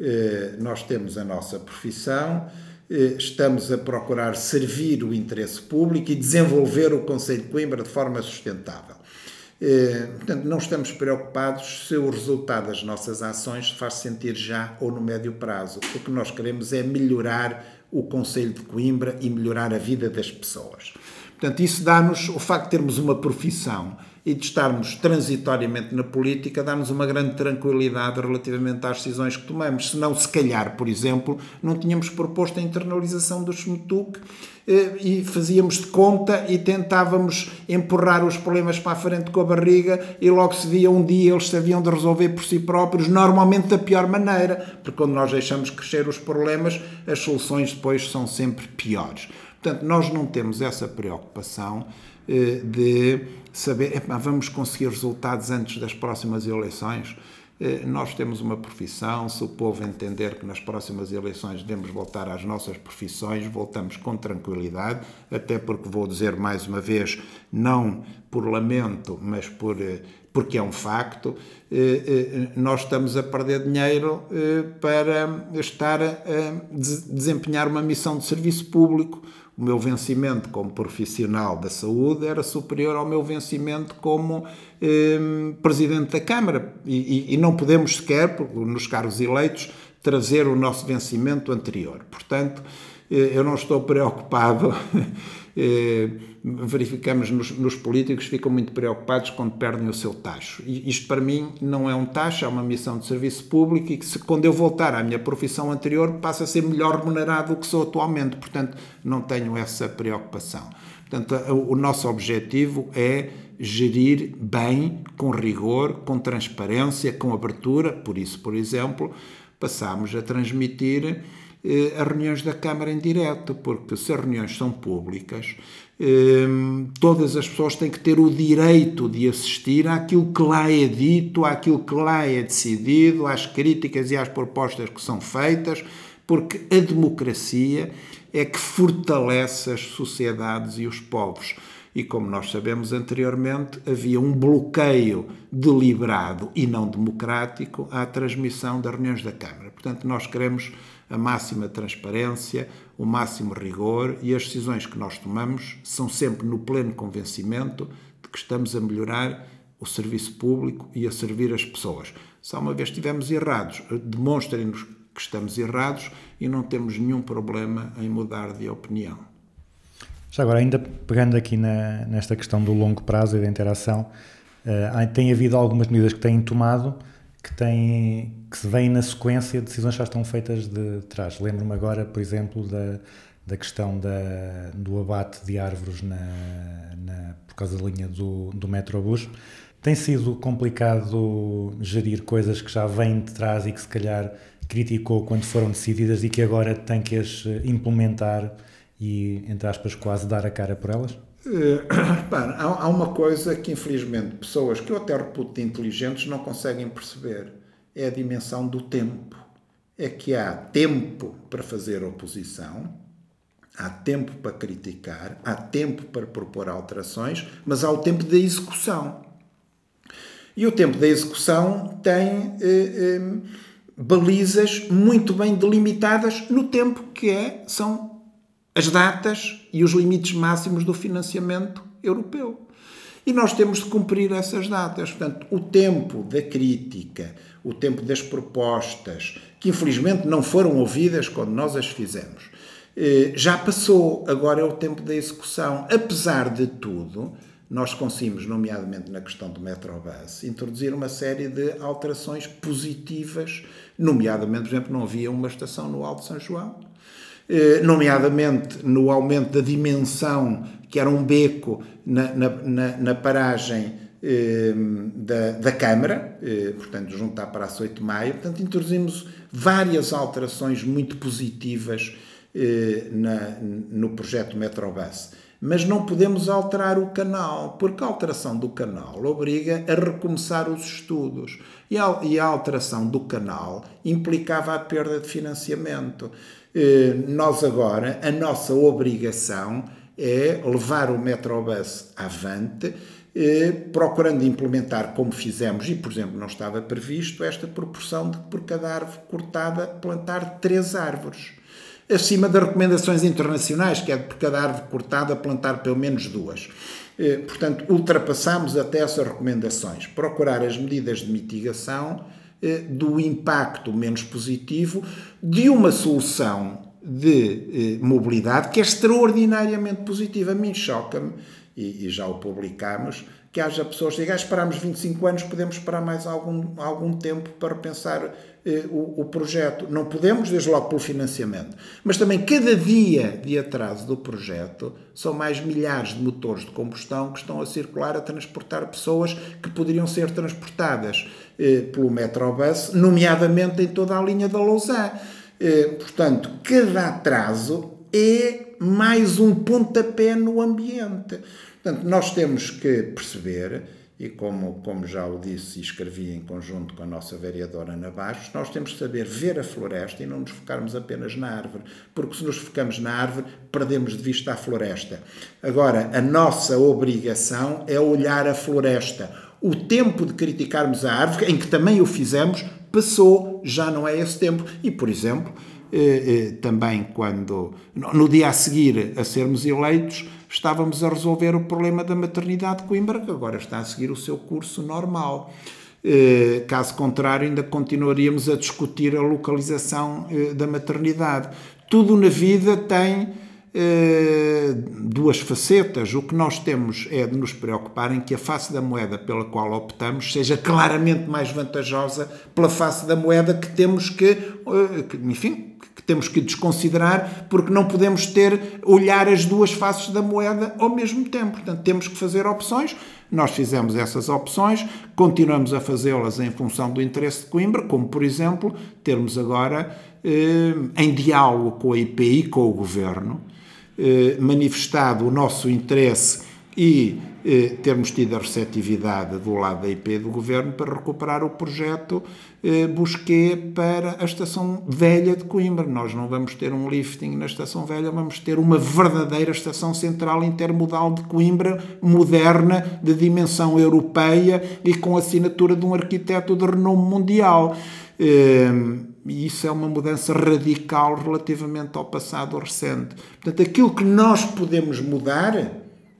Eh, nós temos a nossa profissão, estamos a procurar servir o interesse público e desenvolver o Conselho de Coimbra de forma sustentável. Eh, portanto, não estamos preocupados se o resultado das nossas ações se faz sentir já ou no médio prazo. O que nós queremos é melhorar o Conselho de Coimbra e melhorar a vida das pessoas. Portanto, isso dá-nos, o facto de termos uma profissão e de estarmos transitoriamente na política, dá-nos uma grande tranquilidade relativamente às decisões que tomamos. Senão, se calhar, por exemplo, não tínhamos proposto a internalização do SMTUC eh, e fazíamos de conta e tentávamos empurrar os problemas para a frente com a barriga e logo se via um dia eles sabiam de resolver por si próprios, normalmente da pior maneira, porque quando nós deixamos crescer os problemas, as soluções depois são sempre piores. Portanto, nós não temos essa preocupação eh, de saber, epá, vamos conseguir resultados antes das próximas eleições. Eh, nós temos uma profissão, se o povo entender que nas próximas eleições devemos voltar às nossas profissões, voltamos com tranquilidade, até porque vou dizer mais uma vez, não por lamento, mas por, eh, porque é um facto, nós estamos a perder dinheiro para estar a desempenhar uma missão de serviço público o meu vencimento como profissional da saúde era superior ao meu vencimento como eh, presidente da Câmara. E, e, e, não podemos sequer, nos cargos eleitos, trazer o nosso vencimento anterior. Portanto, eh, eu não estou preocupado. Eh, verificamos nos, nos, políticos ficam muito preocupados quando perdem o seu tacho. E isto para mim não é um tacho, é uma missão de serviço público e que se, quando eu voltar à minha profissão anterior passa a ser melhor remunerado do que sou atualmente. Portanto, não tenho essa preocupação. Portanto, o nosso objetivo é gerir bem, com rigor, com transparência, com abertura. Por isso, por exemplo, passamos a transmitir as reuniões da Câmara em direto, porque se as reuniões são públicas, Hum, todas as pessoas têm que ter o direito de assistir àquilo que lá é dito, àquilo que lá é decidido, às críticas e às propostas que são feitas, porque a democracia é que fortalece as sociedades e os povos. E como nós sabemos anteriormente, havia um bloqueio deliberado e não democrático à transmissão das reuniões da Câmara. Portanto, nós queremos a máxima transparência, o máximo rigor e as decisões que nós tomamos são sempre no pleno convencimento de que estamos a melhorar o serviço público e a servir as pessoas. Se uma vez estivermos errados, demonstrem-nos que estamos errados e não temos nenhum problema em mudar de opinião. Já agora, ainda pegando aqui na, nesta questão do longo prazo e da interação, uh, tem havido algumas medidas que têm tomado que, têm, que se vêm na sequência de decisões que já estão feitas de trás. Lembro-me agora, por exemplo, da, da questão da, do abate de árvores na, na, por causa da linha do, do Metrobus. Tem sido complicado gerir coisas que já vêm de trás e que se calhar criticou quando foram decididas e que agora tem que as implementar e, entre aspas, quase dar a cara por elas? Uh, há, uma coisa que infelizmente pessoas que eu até reputo inteligentes não conseguem perceber: é a dimensão do tempo. É que há tempo para fazer oposição, há tempo para criticar, há tempo para propor alterações, mas há o tempo da execução. E o tempo da execução tem eh, eh, balizas muito bem delimitadas no tempo que é, são as datas e os limites máximos do financiamento europeu. E nós temos de cumprir essas datas. Portanto, o tempo da crítica, o tempo das propostas, que infelizmente não foram ouvidas quando nós as fizemos, eh, já passou. Agora é o tempo da execução. Apesar de tudo, nós conseguimos, nomeadamente na questão do Metrobus, introduzir uma série de alterações positivas, nomeadamente, por exemplo, não havia uma estação no Alto São João, nomeadamente no aumento da dimensão, que era um beco na, na, na, paragem eh, da, da Câmara, eh, portanto, junto à Praça 8 de Maio. Portanto, introduzimos várias alterações muito positivas eh, na, no projeto Metrobus. Mas não podemos alterar o canal, porque a alteração do canal obriga a recomeçar os estudos. E a, e a alteração do canal implicava a perda de financiamento. Eh, nós agora, a nossa obrigação é levar o Metrobus avante, eh, procurando implementar, como fizemos, e por exemplo não estava previsto, esta proporção de por cada árvore cortada plantar três árvores acima das recomendações internacionais, que é de por cada árvore cortada plantar pelo menos duas. Eh, Portanto, ultrapassamos até essas recomendações. Procurar as medidas de mitigação do impacto menos positivo de uma solução de eh, mobilidade que é extraordinariamente positiva. A mim choca-me, e, já o publicamos, que haja pessoas que digam, ah, esperamos 25 anos, podemos esperar mais algum, algum tempo para pensar eh, o, o projeto. Não podemos, desde logo pelo financiamento. Mas também, cada dia de atraso do projeto, são mais milhares de motores de combustão que estão a circular a transportar pessoas que poderiam ser transportadas eh, pelo Metrobus, nomeadamente em toda a linha da Lausanne. Eh, portanto, cada atraso é mais um pontapé no ambiente. Portanto, nós temos que perceber, e como, como já o disse e escrevi em conjunto com a nossa vereadora Ana Baixos, nós temos que saber ver a floresta e não nos focarmos apenas na árvore, porque se nos focamos na árvore, perdemos de vista a floresta. Agora, a nossa obrigação é olhar a floresta. O tempo de criticarmos a árvore, em que também o fizemos, passou, já não é esse tempo. E, por exemplo, eh, eh, também quando, no dia a seguir a sermos eleitos, estávamos a resolver o problema da maternidade de Coimbra, que agora está a seguir o seu curso normal. Eh, Caso contrário, ainda continuaríamos a discutir a localização eh, da maternidade. Tudo na vida tem duas facetas. O que nós temos é de nos preocupar em que a face da moeda pela qual optamos seja claramente mais vantajosa pela face da moeda que temos que, eh, enfim, que temos que desconsiderar porque não podemos ter olhar as duas faces da moeda ao mesmo tempo. Portanto, temos que fazer opções. Nós fizemos essas opções, continuamos a fazê-las em função do interesse de Coimbra, como por exemplo, termos agora eh, em diálogo com a IPI, com o governo, eh, manifestado o nosso interesse e eh, termos tido a receptividade do lado da IP do Governo para recuperar o projeto eh, Busquet para a Estação Velha de Coimbra. Nós não vamos ter um lifting na Estação Velha, vamos ter uma verdadeira Estação Central Intermodal de Coimbra, moderna, de dimensão europeia e com assinatura de um arquiteto de renome mundial. Eh, e isso é uma mudança radical relativamente ao passado recente. Portanto, aquilo que nós podemos mudar,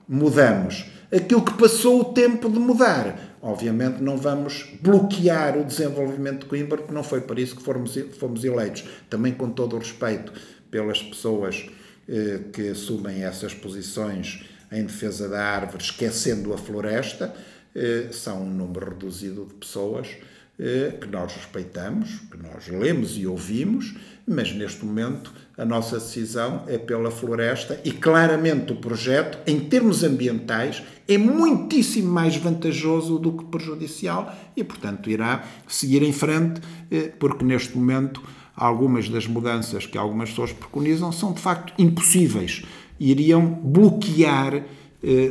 mudamos. Aquilo que passou o tempo de mudar, obviamente não vamos bloquear o desenvolvimento de Coimbra, porque não foi para isso que fomos, fomos eleitos. Também com todo o respeito pelas pessoas eh, que assumem essas posições em defesa da árvore, esquecendo a floresta, eh, são um número reduzido de pessoas que nós respeitamos, que nós lemos e ouvimos, mas neste momento a nossa decisão é pela floresta e claramente o projeto, em termos ambientais, é muitíssimo mais vantajoso do que prejudicial e, portanto, irá seguir em frente, eh, porque neste momento algumas das mudanças que algumas pessoas preconizam são de facto impossíveis. E iriam bloquear eh,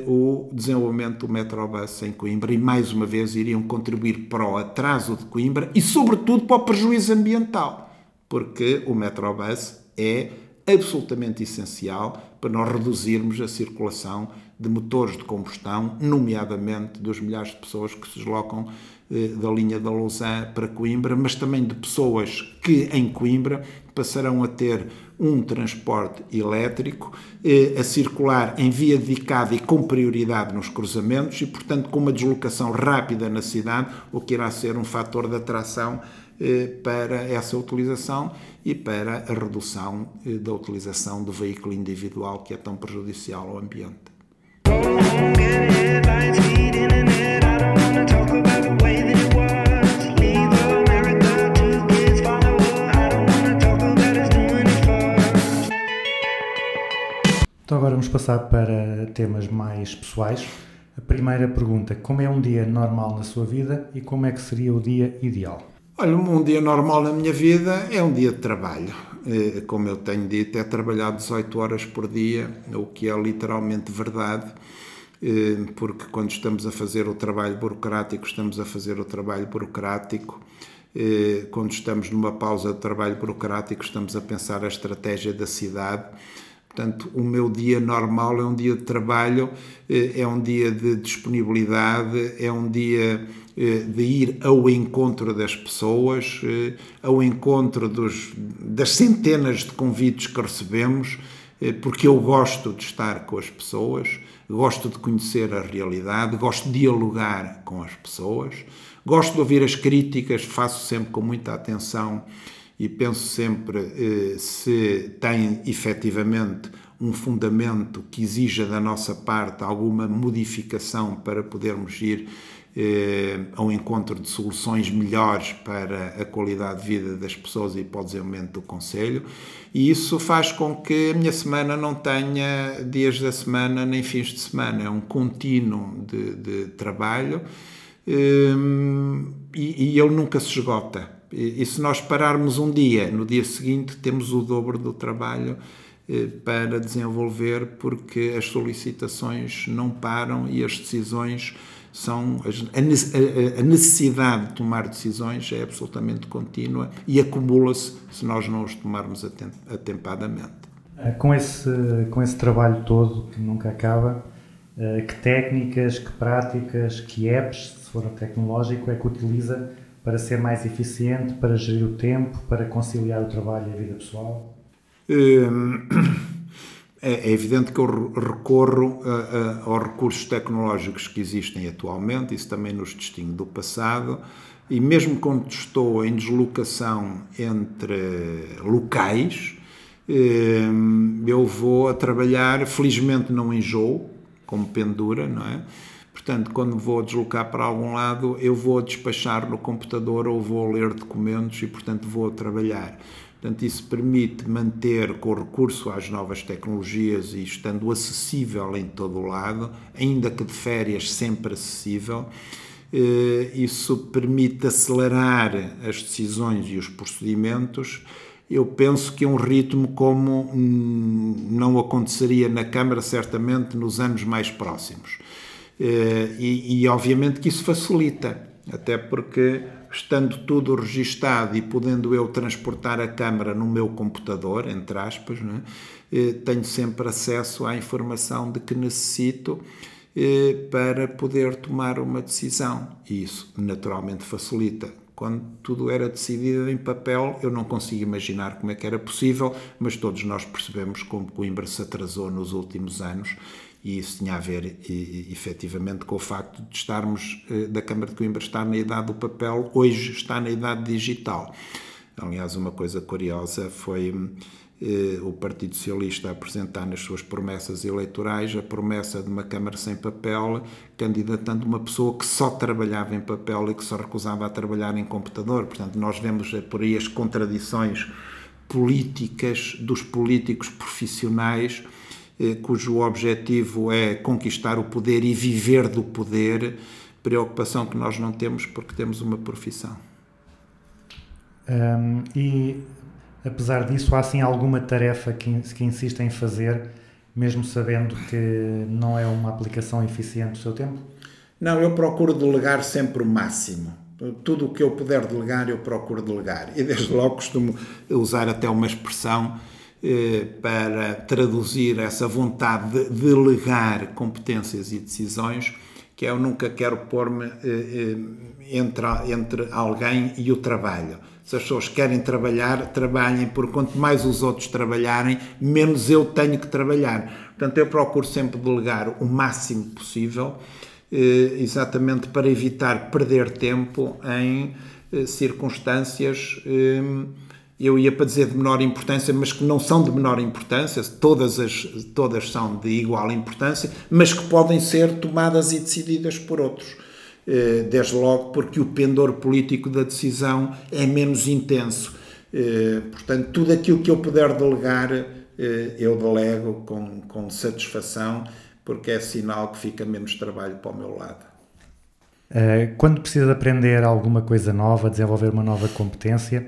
o desenvolvimento do Metrobus em Coimbra e, mais uma vez, iriam contribuir para o atraso de Coimbra e, sobretudo, para o prejuízo ambiental, porque o Metrobus é absolutamente essencial para nós reduzirmos a circulação de motores de combustão, nomeadamente dos milhares de pessoas que se deslocam eh, da linha da Lausanne para Coimbra, mas também de pessoas que em Coimbra passarão a ter um transporte elétrico eh, a circular em via dedicada e com prioridade nos cruzamentos e, portanto, com uma deslocação rápida na cidade, o que irá ser um fator de atração eh, para essa utilização e para a redução eh, da utilização do veículo individual que é tão prejudicial ao ambiente. Get it vamos passar para temas mais pessoais. A primeira pergunta: como é um dia normal na sua vida e como é que seria o dia ideal? Olha, um dia normal na minha vida é um dia de trabalho. Eh, Como eu tenho dito, é trabalhar 18 horas por dia, o que é literalmente verdade, eh, porque quando estamos a fazer o trabalho burocrático, estamos a fazer o trabalho burocrático. Eh, Quando estamos numa pausa de trabalho burocrático, estamos a pensar a estratégia da cidade. Portanto, o meu dia normal é um dia de trabalho, eh, é um dia de disponibilidade, é um dia eh, de ir ao encontro das pessoas, eh, ao encontro dos, das centenas de convites que recebemos, porque eu gosto de estar com as pessoas, gosto de conhecer a realidade, gosto de dialogar com as pessoas, gosto de ouvir as críticas, faço sempre com muita atenção e penso sempre eh, se tem efetivamente um fundamento que exija da nossa parte alguma modificação para podermos ir eh, ao encontro de soluções melhores para a qualidade de vida das pessoas e para o desenvolvimento do Conselho. E isso faz com que a minha semana não tenha dias da semana nem fins de semana, é um contínuo de, de trabalho hum, e, e ele nunca se esgota. E, se nós pararmos um dia, no dia seguinte temos o dobro do trabalho eh, para desenvolver, porque as solicitações não param e as decisões são. A ne- a- a necessidade de tomar decisões é absolutamente contínua e acumula-se se nós não os tomarmos atem- atempadamente. Eh, Com esse, com esse trabalho todo que nunca acaba, eh, que técnicas, que práticas, que apps, se for tecnológico, é que utiliza para ser mais eficiente, para gerir o tempo, para conciliar o trabalho e a vida pessoal? Hum, É é evidente que eu re- recorro aos recursos tecnológicos que existem atualmente, isso também nos distingue do passado, e mesmo quando estou em deslocação entre locais, hum, eu vou a trabalhar, felizmente não enjoo, como pendura, não é? Portanto, quando vou deslocar para algum lado, eu vou despachar no computador ou vou ler documentos e, portanto, vou trabalhar. Portanto, isso permite manter com recurso às novas tecnologias e estando acessível em todo o lado, ainda que de férias sempre acessível, eh, isso permite acelerar as decisões e os procedimentos. Eu penso que é um ritmo como hum, não aconteceria na Câmara, certamente, nos anos mais próximos. Eh, E, e, obviamente que isso facilita, até porque estando tudo registado e podendo eu transportar a câmara no meu computador, entre aspas, é? Eh, tenho sempre acesso à informação de que necessito eh, para poder tomar uma decisão. E isso naturalmente facilita. Quando tudo era decidido em papel, eu não consigo imaginar como é que era possível, mas todos nós percebemos como Coimbra se atrasou nos últimos anos e isso tinha a ver e, efetivamente com o facto de estarmos, eh, da Câmara de Coimbra estar na idade do papel, hoje está na idade digital. Aliás, uma coisa curiosa foi eh, o Partido Socialista apresentar nas suas promessas eleitorais a promessa de uma Câmara sem papel, candidatando uma pessoa que só trabalhava em papel e que só recusava a trabalhar em computador. Portanto, nós vemos eh, por aí as contradições políticas dos políticos profissionais cujo objetivo é conquistar o poder e viver do poder, preocupação que nós não temos porque temos uma profissão. Um, e, apesar disso, há assim alguma tarefa que, que insiste em fazer, mesmo sabendo que não é uma aplicação eficiente do seu tempo? Não, eu procuro delegar sempre o máximo. Tudo o que eu puder delegar, eu procuro delegar. E desde logo costumo usar até uma expressão eh, para traduzir essa vontade de delegar competências e decisões, que é eu nunca quero pôr-me eh, eh, entre, entre alguém e o trabalho. Se as pessoas querem trabalhar, trabalhem, porque quanto mais os outros trabalharem, menos eu tenho que trabalhar. Portanto, eu procuro sempre delegar o máximo possível, eh, exatamente para evitar perder tempo em eh, circunstâncias, eh, eu ia para dizer de menor importância, mas que não são de menor importância, todas, as, todas são de igual importância, mas que podem ser tomadas e decididas por outros. Eh, Desde logo porque o pendor político da decisão é menos intenso. Eh, Portanto, tudo aquilo que eu puder delegar, eh, eu delego com, com satisfação, porque é sinal que fica menos trabalho para o meu lado. Quando precisa de aprender alguma coisa nova, desenvolver uma nova competência,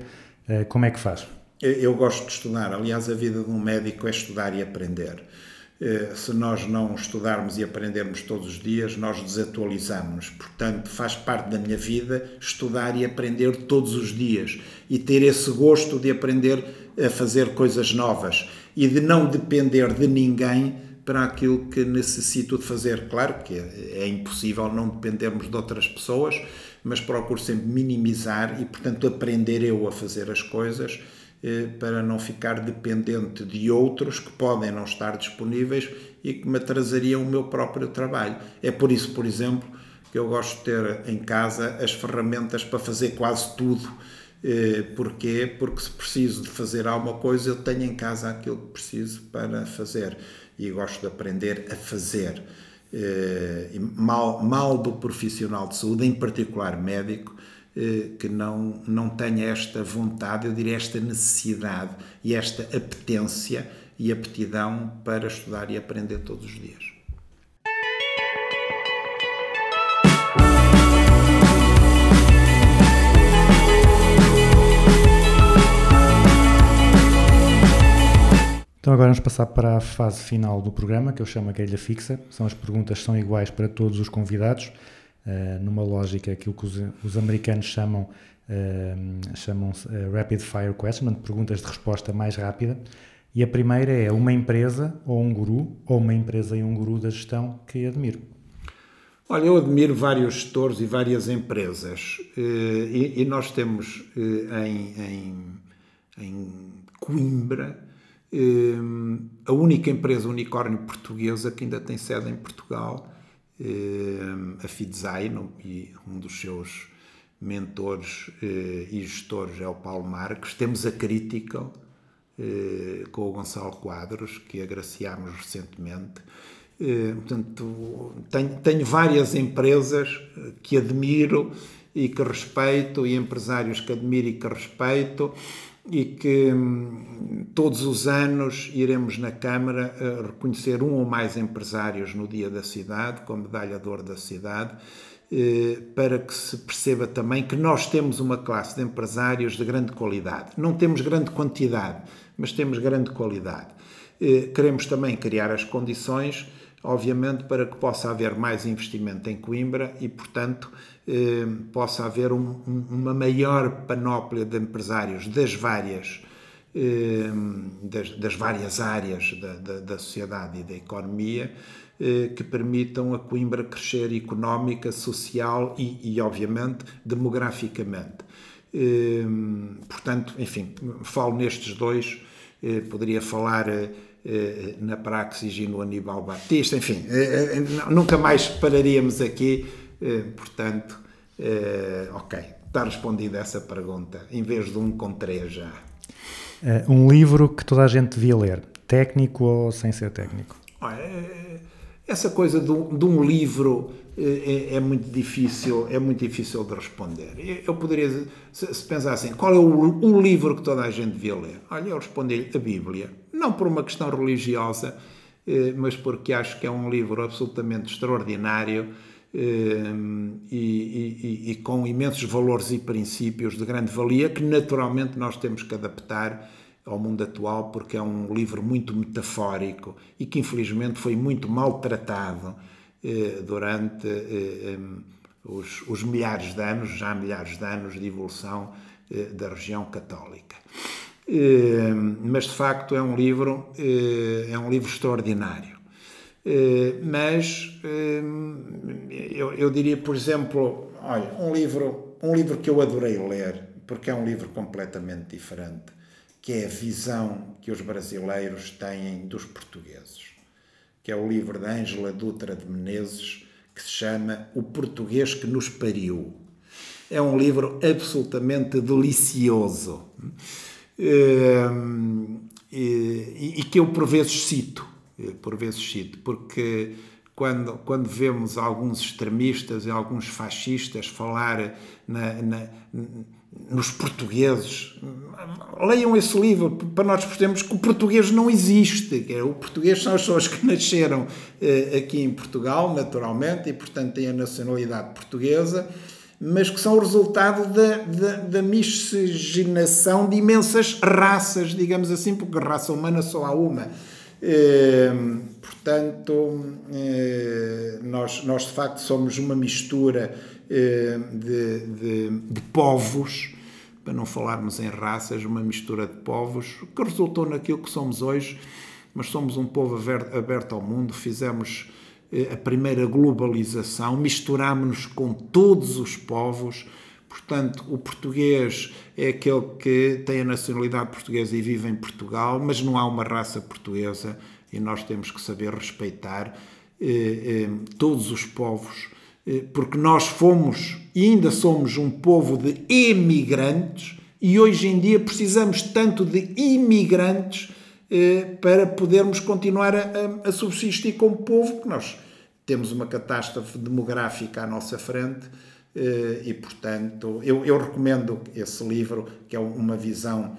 como é que faz? Eu, eu gosto de estudar. Aliás, a vida de um médico é estudar e aprender. Eh, Se nós não estudarmos e aprendermos todos os dias, nós desatualizamos. Portanto, faz parte da minha vida estudar e aprender todos os dias e ter esse gosto de aprender a fazer coisas novas e de não depender de ninguém para aquilo que necessito de fazer. Claro que é, é impossível não dependermos de outras pessoas, mas procuro sempre minimizar e, portanto, aprender eu a fazer as coisas eh, para não ficar dependente de outros que podem não estar disponíveis e que me atrasariam o meu próprio trabalho. É por isso, por exemplo, que eu gosto de ter em casa as ferramentas para fazer quase tudo. Eh, Porquê? Porque se preciso de fazer alguma coisa, eu tenho em casa aquilo que preciso para fazer. E gosto de aprender a fazer. Eh, mal, mal do profissional de saúde, em particular médico, eh, que não, não tenha esta vontade, eu diria esta necessidade e esta apetência e aptidão para estudar e aprender todos os dias. Então agora vamos passar para a fase final do programa, que eu chamo a grelha fixa. São as perguntas são iguais para todos os convidados, eh, numa lógica aquilo que os, os americanos chamam, eh, chamam Rapid Fire Question, portanto, perguntas de resposta mais rápida. E a primeira é uma empresa ou um guru, ou uma empresa e um guru da gestão que admiro. Olha, eu admiro vários gestores e várias empresas eh, e, e nós temos eh, em, em, em Coimbra eh, a única empresa unicórnio portuguesa que ainda tem sede em Portugal, eh, a Fidzai, no- e um dos seus mentores eh, e gestores é o Paulo Marques. Temos a Critical, eh, com o Gonçalo Quadros, que agraciámos recentemente. Eh, portanto, tenho, tenho várias empresas que admiro e que respeito, e empresários que admiro e que respeito, e que hum, todos os anos iremos na Câmara eh, reconhecer um ou mais empresários no Dia da Cidade, com medalha de ouro da cidade, eh, para que se perceba também que nós temos uma classe de empresários de grande qualidade. Não temos grande quantidade, mas temos grande qualidade. Eh, Queremos também criar as condições, obviamente, para que possa haver mais investimento em Coimbra e, portanto, eh, possa haver um- um- uma maior panóplia de empresários das várias eh, das, das várias áreas da, da, da sociedade e da economia eh, que permitam a Coimbra crescer económica, social e, e obviamente, demograficamente. Eh, Portanto, enfim, falo nestes dois, poderia falar eh, eh, na Praxis e no Aníbal Batista, enfim, eh, eh, nunca mais pararíamos aqui, eh, portanto, eh, ok, está respondida essa pergunta, em vez de um com três já. Eh, um livro que toda a gente devia ler, técnico ou sem ser técnico? Olha, essa coisa de um, de um livro é, é muito difícil, é muito difícil de responder. Eu- poderia, se, se pensar assim, qual é o, o livro que toda a gente devia ler? Olha, eu respondi a Bíblia, não por uma questão religiosa, eh, mas porque acho que é um livro absolutamente extraordinário eh, e, e- e- e com imensos valores e princípios de grande valia que naturalmente nós temos que adaptar ao mundo atual porque é um livro muito metafórico e que infelizmente foi muito maltratado eh, durante eh, os, os milhares de anos, já milhares de anos de evolução eh, da região católica. Eh, mas de facto é um livro, eh, é um livro extraordinário. Eh, mas eu, eu diria, por exemplo, olha, um livro, um livro que eu adorei ler, porque é um livro completamente diferente, que é a visão que os brasileiros têm dos portugueses, que é o livro da Ângela Dutra de Menezes, que se chama O Português que nos pariu. É um livro absolutamente delicioso eh, e, e que eu por vezes cito, eh, por vezes cito, porque quando, quando vemos alguns extremistas e alguns fascistas falar na, na, nos portugueses. Leiam esse livro para nós percebermos que o português não existe. O português são as pessoas que nasceram eh, aqui em Portugal, naturalmente, e portanto têm a nacionalidade portuguesa, mas que são o resultado da, da, da miscigenação de imensas raças, digamos assim, porque raça humana só há uma. Eh, portanto, eh, nós, nós de facto somos uma mistura eh, de, de, de povos, para não falarmos em raças, uma mistura de povos que resultou naquilo que somos hoje, mas somos um povo aberto ao mundo, fizemos a primeira globalização, misturámos-nos com todos os povos, portanto, o português é aquele que tem a nacionalidade portuguesa e vive em Portugal, mas não há uma raça portuguesa e nós temos que saber respeitar eh, eh, todos os povos, eh, porque nós fomos e ainda somos um povo de emigrantes e hoje em dia precisamos tanto de imigrantes eh, para podermos continuar a, a, a subsistir como povo, que nós temos uma catástrofe demográfica à nossa frente eh, e, portanto, eu, eu recomendo esse livro, que é uma visão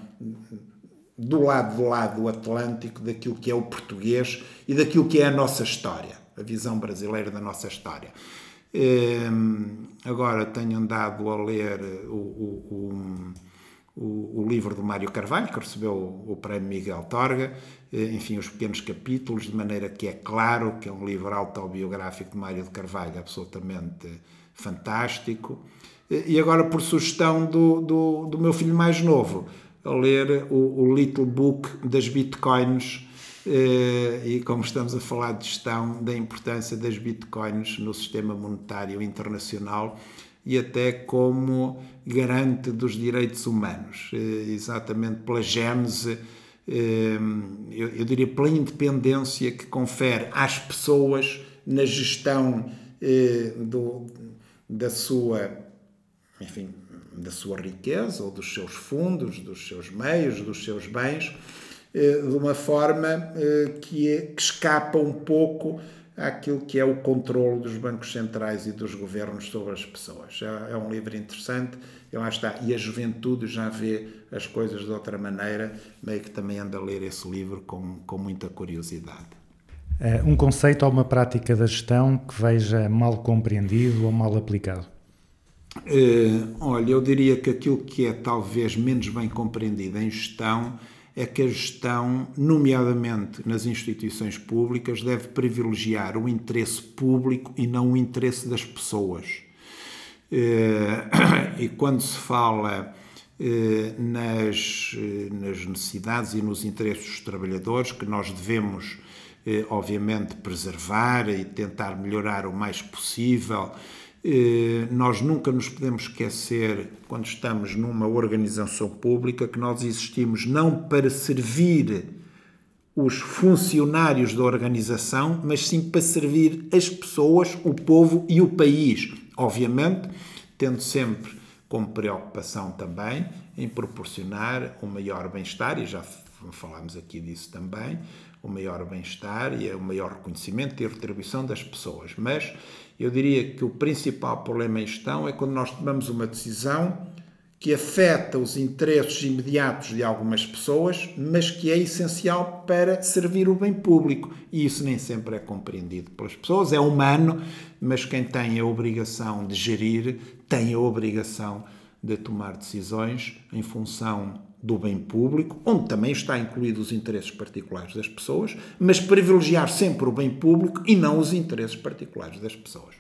do lado do lado atlântico daquilo que é o português e daquilo que é a nossa história, a visão brasileira da nossa história. Ehm, agora tenho andado a ler o, o, o, o, livro do Mário Carvalho, que recebeu o prémio Miguel Torga, eh, enfim, os pequenos capítulos, de maneira que é claro que é um livro autobiográfico de Mário de Carvalho, absolutamente fantástico. E agora, por sugestão do, do, do meu filho mais novo, a ler o, o Little Book das Bitcoins eh, e como estamos a falar de gestão, da importância das Bitcoins no sistema monetário internacional e até como garante dos direitos humanos, eh, exatamente pela gênese, eh, eu, diria pela independência que confere às pessoas na gestão do, da sua, enfim, da sua riqueza ou dos seus fundos, dos seus meios, dos seus bens, eh, de uma forma eh, que, é, que escapa um pouco àquilo que é o controle dos bancos centrais e dos governos sobre as pessoas. É, é um livro interessante e lá está. E a juventude já vê as coisas de outra maneira, meio que também anda a ler esse livro com, com muita curiosidade. Eh, um conceito ou uma prática da gestão que veja mal compreendido ou mal aplicado? Uh, olha, eu diria que aquilo que é talvez menos bem compreendido em gestão é que a gestão, nomeadamente nas instituições públicas, deve privilegiar o interesse público e não o interesse das pessoas. Uh, e quando se fala uh, nas, nas necessidades e nos interesses dos trabalhadores, que nós devemos, obviamente, preservar e tentar melhorar o mais possível eh, nós nunca nos podemos esquecer, quando estamos numa organização pública, que nós existimos não para servir os funcionários da organização, mas sim para servir as pessoas, o povo e o país. Obviamente, tendo sempre como preocupação também em proporcionar o maior bem-estar, e já falámos aqui disso também, o maior bem-estar e o maior reconhecimento e retribuição das pessoas. Mas eu diria que o principal problema em gestão é quando nós tomamos uma decisão que afeta os interesses imediatos de algumas pessoas, mas que é essencial para servir o bem público. E isso nem sempre é compreendido pelas pessoas. É humano, mas quem tem a obrigação de gerir tem a obrigação de tomar decisões em função do bem público, onde também está incluído os interesses particulares das pessoas, mas privilegiar sempre o bem público e não os interesses particulares das pessoas.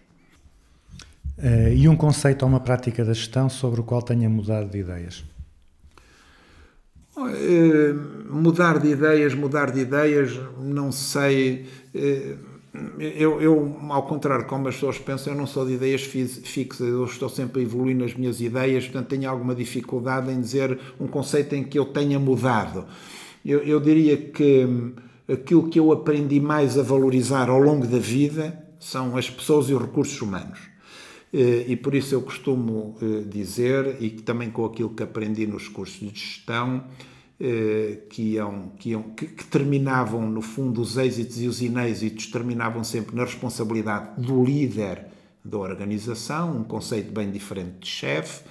Uh, e um conceito ou uma prática da gestão sobre o qual tenha mudado de ideias? Uh, mudar de ideias, mudar de ideias, não sei. Uh, eu, eu, ao contrário como as pessoas pensam, eu não sou de ideias fixas, eu estou sempre a evoluir nas minhas ideias, portanto tenho alguma dificuldade em dizer um conceito em que eu tenha mudado. Eu, eu diria que hum, aquilo que eu aprendi mais a valorizar ao longo da vida são as pessoas e os recursos humanos. Eh, e por isso eu costumo eh, dizer, e também com aquilo que aprendi nos cursos de gestão, que, iam, que, iam, que, que terminavam, no fundo, os êxitos e os inêxitos terminavam sempre na responsabilidade do líder da organização, um conceito bem diferente de chefe.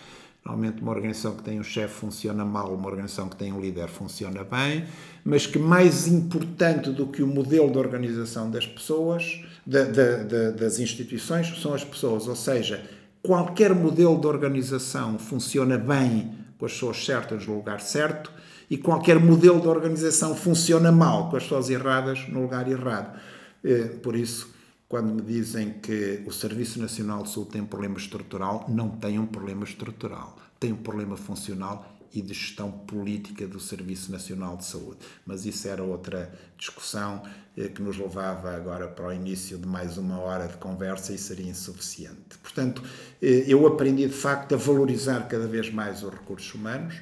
Normalmente, uma organização que tem um chefe funciona mal, uma organização que tem um líder funciona bem, mas que mais importante do que o modelo de organização das pessoas, da- da- da- das instituições, são as pessoas. Ou seja, qualquer modelo de organização funciona bem com as pessoas certas no lugar certo e qualquer modelo de organização funciona mal com as pessoas erradas no lugar errado. Eh, Por isso, quando me dizem que o Serviço Nacional de Saúde tem um problema estrutural, não tem um problema estrutural, tem um problema funcional e de gestão política do Serviço Nacional de Saúde. Mas isso era outra discussão eh, que nos levava agora para o início de mais uma hora de conversa e seria insuficiente. Portanto, eh, eu aprendi de facto a valorizar cada vez mais os recursos humanos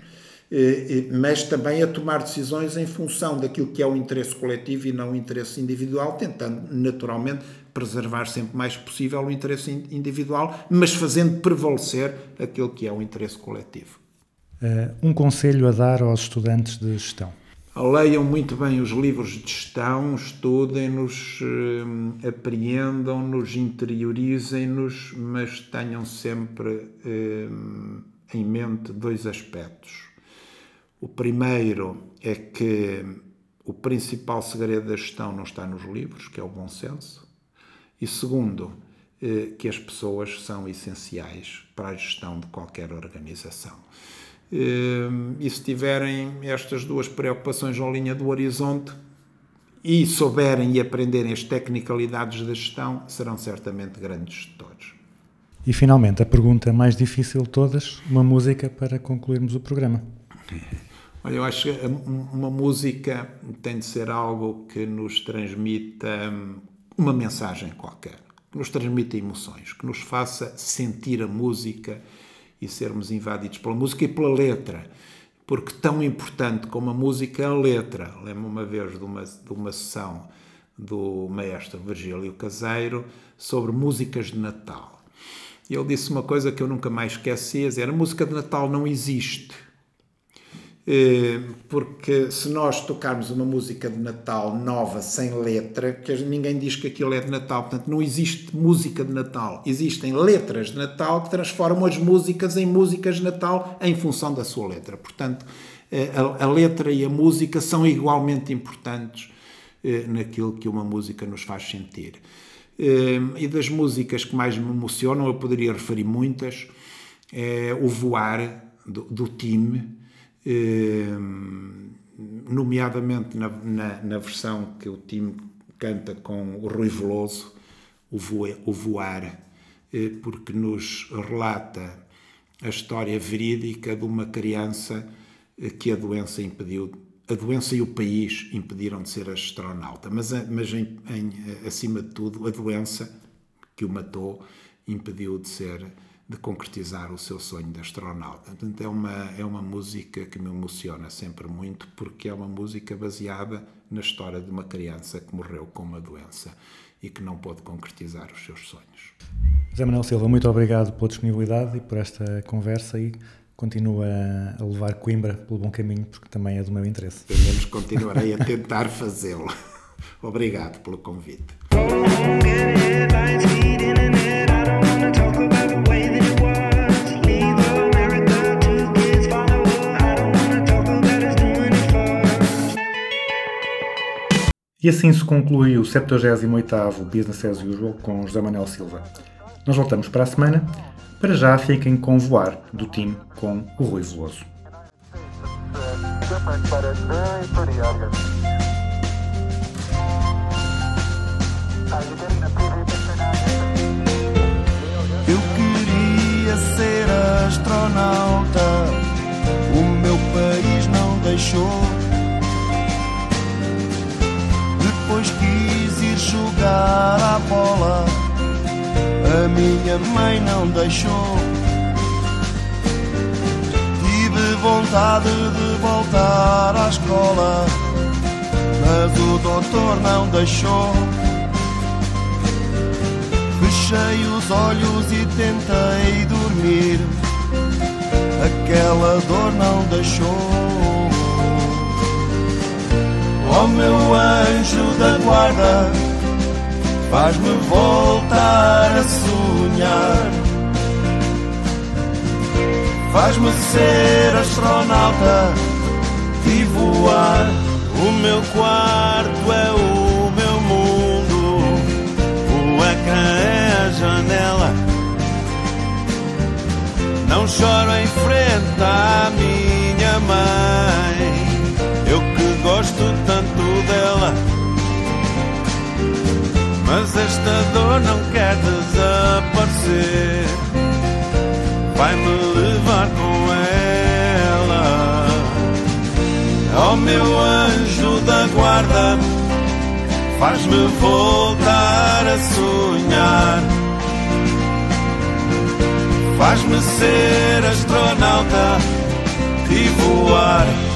mas também a tomar decisões em função daquilo que é o interesse coletivo e não o interesse individual, tentando naturalmente preservar sempre mais possível o interesse in- individual, mas fazendo prevalecer aquilo que é o interesse coletivo. Eh, um conselho a dar aos estudantes de gestão. Leiam muito bem os livros de gestão, estudem-nos, eh, apreendam-nos, interiorizem-nos, mas tenham sempre eh, em mente dois aspectos. O primeiro é que o principal segredo da gestão não está nos livros, que é o bom senso. E segundo, eh, que as pessoas são essenciais para a gestão de qualquer organização. Eh, E se tiverem estas duas preocupações na linha do horizonte e souberem e aprenderem as tecnicalidades da gestão, serão certamente grandes gestores. E finalmente, a pergunta mais difícil de todas, uma música para concluirmos o programa. Olha, eu acho que um- uma música tem de ser algo que nos transmita hum, uma mensagem qualquer, que nos transmita emoções, que nos faça sentir a música e sermos invadidos pela música e pela letra. Porque tão importante como a música é a letra. Lembro uma vez de uma, de uma sessão do maestro Virgílio Caseiro sobre músicas de Natal. E ele disse uma coisa que eu nunca mais esqueci, a dizer, a música de Natal não existe. Eh, porque se nós tocarmos uma música de Natal nova, sem letra, que ninguém diz que aquilo é de Natal, portanto não existe música de Natal, existem letras de Natal que transformam as músicas em músicas de Natal em função da sua letra. Portanto, eh, a, letra e a música são igualmente importantes eh, naquilo que uma música nos faz sentir. E das músicas que mais me emocionam, eu poderia referir muitas, é o Voar, do, do time, nomeadamente na, na, na versão que o time canta com o Rui Veloso, o, voe, o Voar, eh, porque nos relata a história verídica de uma criança eh, que a doença impediu, a doença e o país impediram de ser astronauta, mas, a- mas em, em, eh, acima de tudo a doença que o matou impediu de ser de concretizar o seu sonho de astronauta. Portanto, é uma, é uma música que me emociona sempre muito, porque é uma música baseada na história de uma criança que morreu com uma doença e que não pôde concretizar os seus sonhos. José Manuel Silva, muito obrigado pela disponibilidade e por esta conversa e continua a levar Coimbra pelo bom caminho, porque também é do meu interesse. Pelo menos continuarei a tentar fazê-lo. Obrigado pelo convite. E assim se conclui o 78º Business as Usual com José Manuel Silva. Nós voltamos para a semana. Para já fiquem com Voar, do time com o Rui Veloso. Eu queria ser astronauta, o meu país não deixou. Depois quis ir jogar a bola, a minha mãe não deixou. Tive vontade de voltar à escola, mas o doutor não deixou. Fechei os olhos e tentei dormir. Aquela dor não deixou. Oh meu anjo da guarda, faz-me voltar a sonhar. Faz-me ser astronauta e voar. O meu quarto é o meu mundo, o ecrã é a janela. Não choro em frente à minha mãe, Mas esta dor não quer desaparecer, vai-me levar com ela. Oh meu anjo da guarda, faz-me voltar a sonhar. Faz-me ser astronauta e voar.